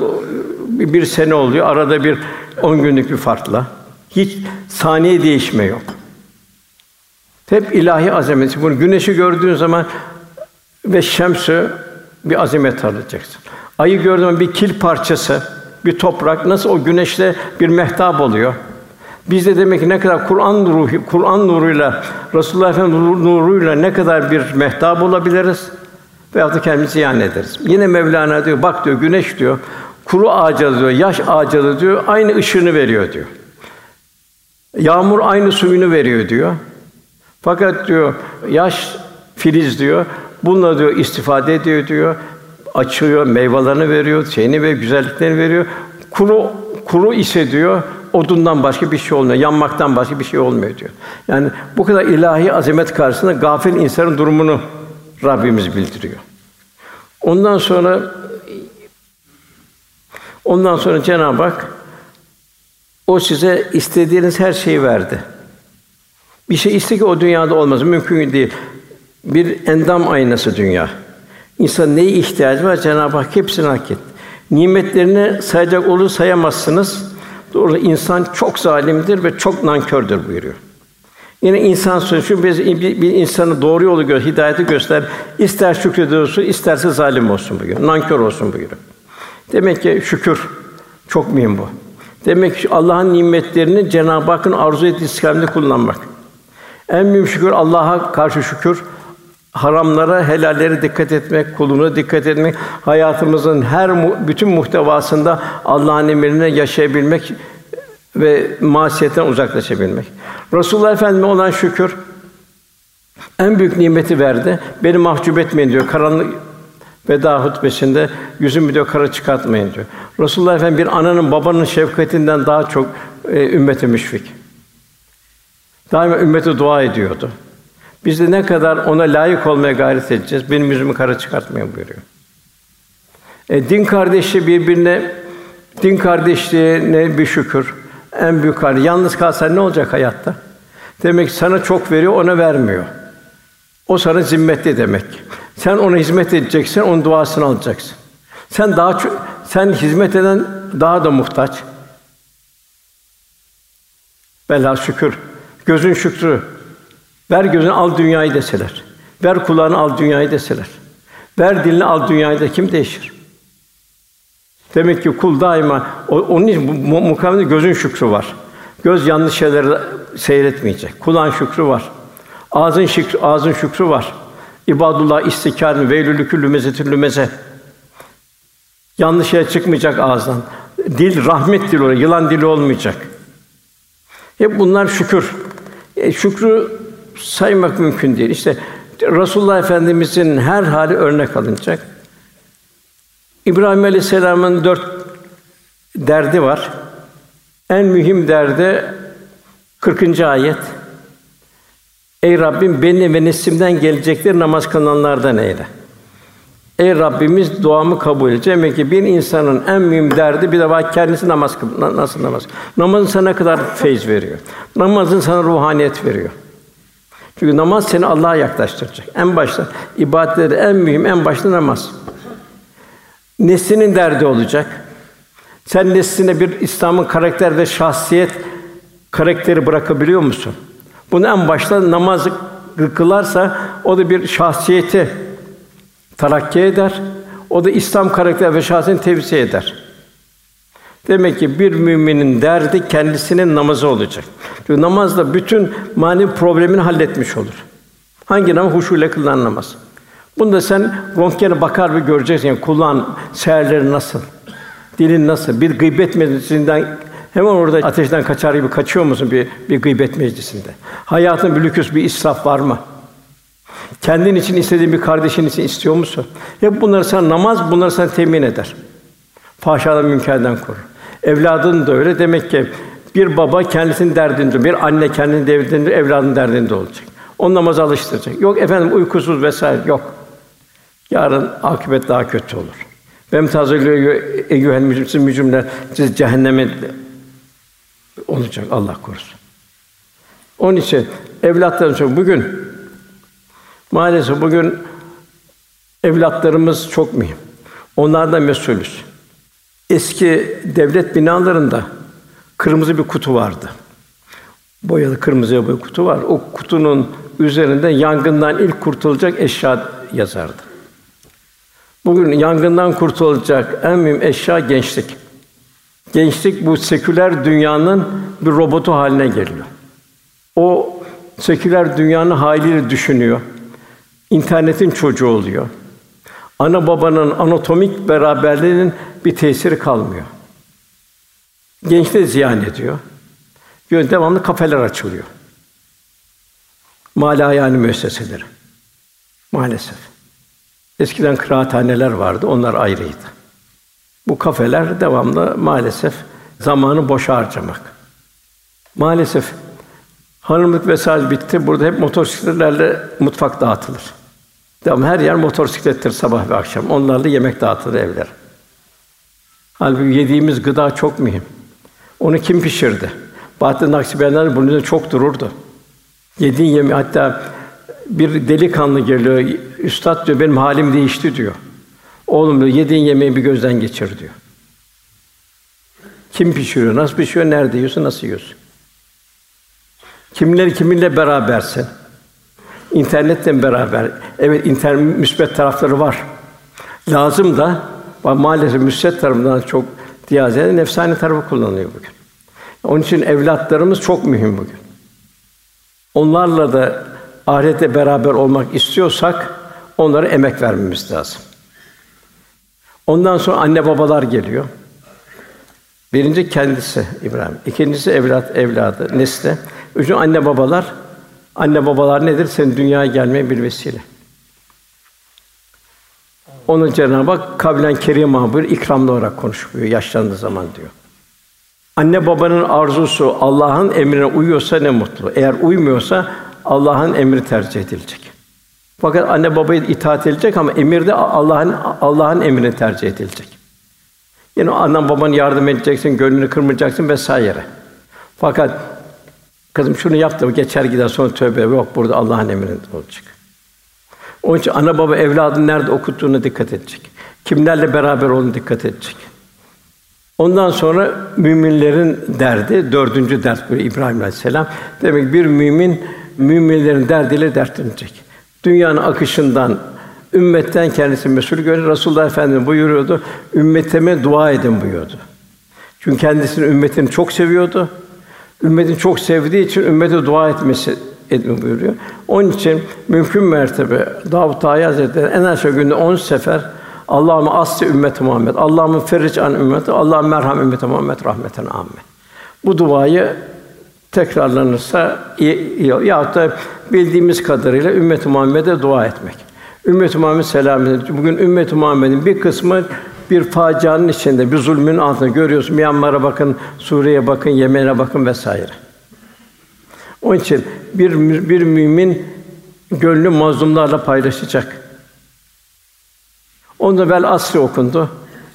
bir sene oluyor. Arada bir on günlük bir farkla. Hiç saniye değişme yok. Hep ilahi azameti. Bunu güneşi gördüğün zaman ve şemsü bir azamet arayacaksın. Ayı gördüğün zaman bir kil parçası, bir toprak nasıl o güneşle bir mehtap oluyor. Biz de demek ki ne kadar Kur'an ruhu, Kur'an nuruyla, Resulullah Efendimiz nuruyla ne kadar bir mehtap olabiliriz veyahut da kendimizi ziyan ederiz. Yine Mevlana diyor, bak diyor, güneş diyor, kuru ağaca diyor, yaş ağaca diyor, aynı ışığını veriyor diyor. Yağmur aynı suyunu veriyor diyor. Fakat diyor, yaş filiz diyor, bununla diyor istifade ediyor diyor, açıyor, meyvelerini veriyor, şeyini ve güzelliklerini veriyor. Kuru kuru ise diyor, odundan başka bir şey olmuyor, yanmaktan başka bir şey olmuyor diyor. Yani bu kadar ilahi azamet karşısında gafil insanın durumunu Rabbimiz bildiriyor. Ondan sonra ondan sonra Cenab-ı Hak o size istediğiniz her şeyi verdi. Bir şey iste ki o dünyada olmaz, mümkün değil. Bir endam aynası dünya. İnsan neye ihtiyacı var? Cenab-ı Hak hepsini hak etti. Nimetlerini sayacak olur sayamazsınız. Doğru insan çok zalimdir ve çok nankördür buyuruyor. Yine insan sözü biz bir, insanı doğru yolu gör, hidayeti göster. İster şükrediyorsun, isterse zalim olsun buyuruyor. Nankör olsun buyuruyor. Demek ki şükür çok mühim bu. Demek ki Allah'ın nimetlerini Cenab-ı Hakk'ın arzu ettiği istikamette kullanmak. En büyük şükür Allah'a karşı şükür. Haramlara, helallere dikkat etmek, kuluna dikkat etmek, hayatımızın her bütün muhtevasında Allah'ın emrine yaşayabilmek ve masiyetten uzaklaşabilmek. Resulullah Efendimize olan şükür en büyük nimeti verdi. Beni mahcup etmeyin diyor. Karanlık veda hutbesinde yüzümü diyor kara çıkartmayın diyor. Resulullah Efendimiz bir ananın babanın şefkatinden daha çok e, ümmete müşfik. Daima ümmete dua ediyordu. Biz de ne kadar ona layık olmaya gayret edeceğiz. Benim yüzümü kara çıkartmayın buyuruyor. E, din kardeşi birbirine din kardeşliğine bir şükür. En büyük hali. Yalnız kalsan ne olacak hayatta? Demek ki sana çok veriyor, ona vermiyor. O sana zimmetli demek. Sen ona hizmet edeceksin, onun duasını alacaksın. Sen daha çok, sen hizmet eden daha da muhtaç. Bela şükür. Gözün şükrü. Ver gözünü al dünyayı deseler. Ver kulağını al dünyayı deseler. Ver dilini al dünyayı da kim değişir? Demek ki kul daima onun için bu mukavemde gözün şükrü var. Göz yanlış şeyleri seyretmeyecek. Kulağın şükrü var. Ağzın şükrü, ağzın şükrü var. İbadullah istikâr veylülü küllü mezetül meze. Yanlış şey çıkmayacak ağızdan. Dil rahmet dili olacak, yılan dili olmayacak. Hep bunlar şükür. E, şükrü saymak mümkün değil. İşte Resulullah Efendimizin her hali örnek alınacak. İbrahim Aleyhisselam'ın dört derdi var. En mühim derdi 40. ayet. Ey Rabbim beni ve neslimden gelecekleri namaz kılanlardan eyle. Ey Rabbimiz duamı kabul et. Demek ki bir insanın en mühim derdi bir defa kendisi namaz nasıl namaz? Namazın sana kadar feyz veriyor. Namazın sana ruhaniyet veriyor. Çünkü namaz seni Allah'a yaklaştıracak. En başta ibadetleri en mühim en başta namaz. Neslinin derdi olacak. Sen nesline bir İslam'ın karakter ve şahsiyet karakteri bırakabiliyor musun? Bunu en başta namaz kılarsa o da bir şahsiyeti terakki eder. O da İslam karakter ve şahsiyetini tevzi eder. Demek ki bir müminin derdi kendisinin namazı olacak. Çünkü namazla bütün manevi problemini halletmiş olur. Hangi namaz? Huşuyla kılınan namaz. Bunda sen röntgene bakar ve göreceksin. Yani kulağın seherleri nasıl? Dilin nasıl? Bir gıybet meclisinden hemen orada ateşten kaçar gibi kaçıyor musun bir, bir gıybet meclisinde? Hayatın bir lüküs, bir israf var mı? Kendin için istediğin bir kardeşin için istiyor musun? Hep bunları sen namaz bunları sana temin eder. Fahşadan münkerden korur. Evladın da öyle. Demek ki bir baba kendisinin derdinde, bir anne kendinin derdinde, evladın derdinde olacak. On namaza alıştıracak. Yok efendim uykusuz vesaire yok. Yarın akıbet daha kötü olur. Bem tazeliyor eyyuhel mücrimsin mücrimler siz cehenneme olacak Allah korusun. Onun için evlatlarım bugün maalesef bugün evlatlarımız çok mühim. Onlardan mesulüz. Eski devlet binalarında kırmızı bir kutu vardı. Boyalı kırmızı bir kutu var. O kutunun üzerinde yangından ilk kurtulacak eşya yazardı. Bugün yangından kurtulacak en mühim eşya gençlik. Gençlik bu seküler dünyanın bir robotu haline geliyor. O seküler dünyanın haliyle düşünüyor. İnternetin çocuğu oluyor. Ana babanın anatomik beraberliğinin bir tesiri kalmıyor. Gençliği ziyan ediyor. Böyle devamlı kafeler açılıyor. Mala yani müesseseleri. Maalesef. Eskiden kıraathaneler vardı, onlar ayrıydı. Bu kafeler devamlı maalesef zamanı boş harcamak. Maalesef hanımlık vesaire bitti. Burada hep motosikletlerle mutfak dağıtılır. Devam her yer motosiklettir sabah ve akşam. Onlarla yemek dağıtılır evler. Halbuki yediğimiz gıda çok mühim. Onu kim pişirdi? Bahattin Nakşibendiler bunun çok dururdu. Yediğin yemi hatta bir delikanlı geliyor, üstad diyor benim halim değişti diyor. Oğlum diyor yediğin yemeği bir gözden geçir diyor. Kim pişiriyor, nasıl pişiyor, nerede yiyorsun, nasıl yiyorsun? Kimler kiminle berabersin? İnternetle beraber. Evet, internet müsbet tarafları var. Lazım da maalesef müsbet tarafından çok diyazede nefsani tarafı kullanılıyor bugün. Onun için evlatlarımız çok mühim bugün. Onlarla da ahirette beraber olmak istiyorsak onlara emek vermemiz lazım. Ondan sonra anne babalar geliyor. Birinci kendisi İbrahim, ikincisi evlat evladı nesli. Üçüncü anne babalar. Anne babalar nedir? Senin dünyaya gelmeye bir vesile. Onu Cenab-ı Hak kavlen kerim bir ikramlı olarak konuşuyor yaşlandığı zaman diyor. Anne babanın arzusu Allah'ın emrine uyuyorsa ne mutlu. Eğer uymuyorsa Allah'ın emri tercih edilecek. Fakat anne babaya itaat edilecek ama emirde Allah'ın Allah'ın emrini tercih edilecek. Yine annen baban yardım edeceksin, gönlünü kırmayacaksın vesaire. Fakat kızım şunu yaptım geçer gider sonra tövbe yok burada Allah'ın emrinde olacak. Onun için ana baba evladın nerede okuttuğuna dikkat edecek. Kimlerle beraber olduğunu dikkat edecek. Ondan sonra müminlerin derdi, dördüncü dert böyle İbrahim Aleyhisselam. Demek bir mümin müminlerin derdiyle dertlenecek. Dünyanın akışından, ümmetten kendisi mesul görür. Resulullah Efendimiz buyuruyordu, ümmetime dua edin buyuyordu. Çünkü kendisini ümmetini çok seviyordu. Ümmetini çok sevdiği için ümmete dua etmesi edin buyuruyor. Onun için mümkün mertebe Davud Tayi Hazretleri en aşağı günde on sefer Allah'ım asli ümmet Muhammed, Allah'ım ferric an ümmet, Allah'ım merham ümmet Muhammed rahmeten amme. Bu duayı tekrarlanırsa iyi, ya da bildiğimiz kadarıyla ümmet Muhammed'e dua etmek. Ümmet Muhammed selameti. Bugün ümmet Muhammed'in bir kısmı bir facianın içinde, bir zulmün altında görüyorsun. Myanmar'a bakın, Suriye'ye bakın, Yemen'e bakın vesaire. Onun için bir bir mümin gönlü mazlumlarla paylaşacak. Onda vel asri okundu.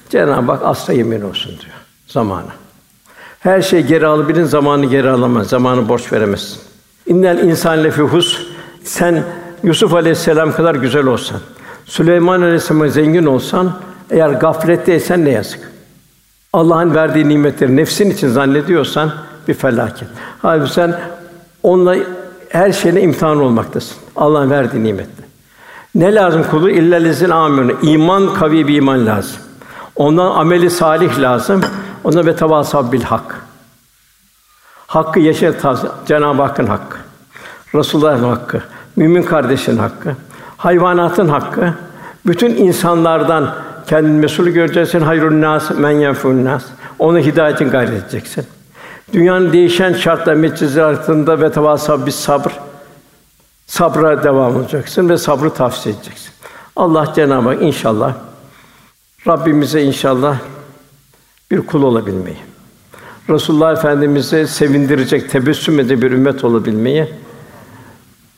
Cenab-ı Hak asra yemin olsun diyor zamanı. Her şey geri alabilin, zamanı geri alamaz. Zamanı borç veremezsin. İnnel insan lefi hus. Sen Yusuf Aleyhisselam kadar güzel olsan, Süleyman Aleyhisselam zengin olsan, eğer gafletteysen ne yazık. Allah'ın verdiği nimetleri nefsin için zannediyorsan bir felaket. Halbuki sen onunla her şeyle imtihan olmaktasın. Allah'ın verdiği nimetle. Ne lazım kulu? İlla lezin aminu. İman kavi bir iman lazım. Ondan ameli salih lazım. Ona ve tevasab bil hak. Hakkı yaşa Cenab-ı Hakk'ın hakkı. Resulullah'ın hakkı, mümin kardeşin hakkı, hayvanatın hakkı, bütün insanlardan kendini mesul göreceksin. Hayrun nas men yenfun nas. Onu hidayetin gayret edeceksin. Dünyanın değişen şartlar metcizatında ve tevasab bis sabr sabra devam edeceksin ve sabrı tavsiye edeceksin. Allah Cenab-ı Hak inşallah Rabbimize inşallah bir kul olabilmeyi, Resulullah Efendimize sevindirecek, tebessüm edecek bir ümmet olabilmeyi,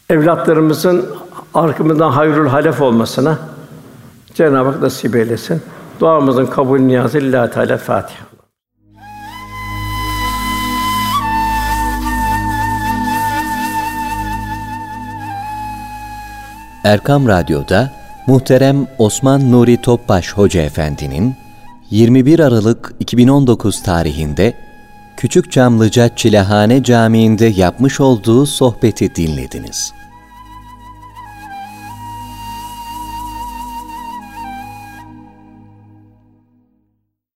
evlatlarımızın arkamızdan hayrul halef olmasına Cenab-ı Hak nasip eylesin. Duamızın kabul niyazı Lillahi Teala Fatiha. Erkam Radyo'da muhterem Osman Nuri Topbaş Hoca Efendi'nin 21 Aralık 2019 tarihinde Küçük Çamlıca Çilehane Camii'nde yapmış olduğu sohbeti dinlediniz.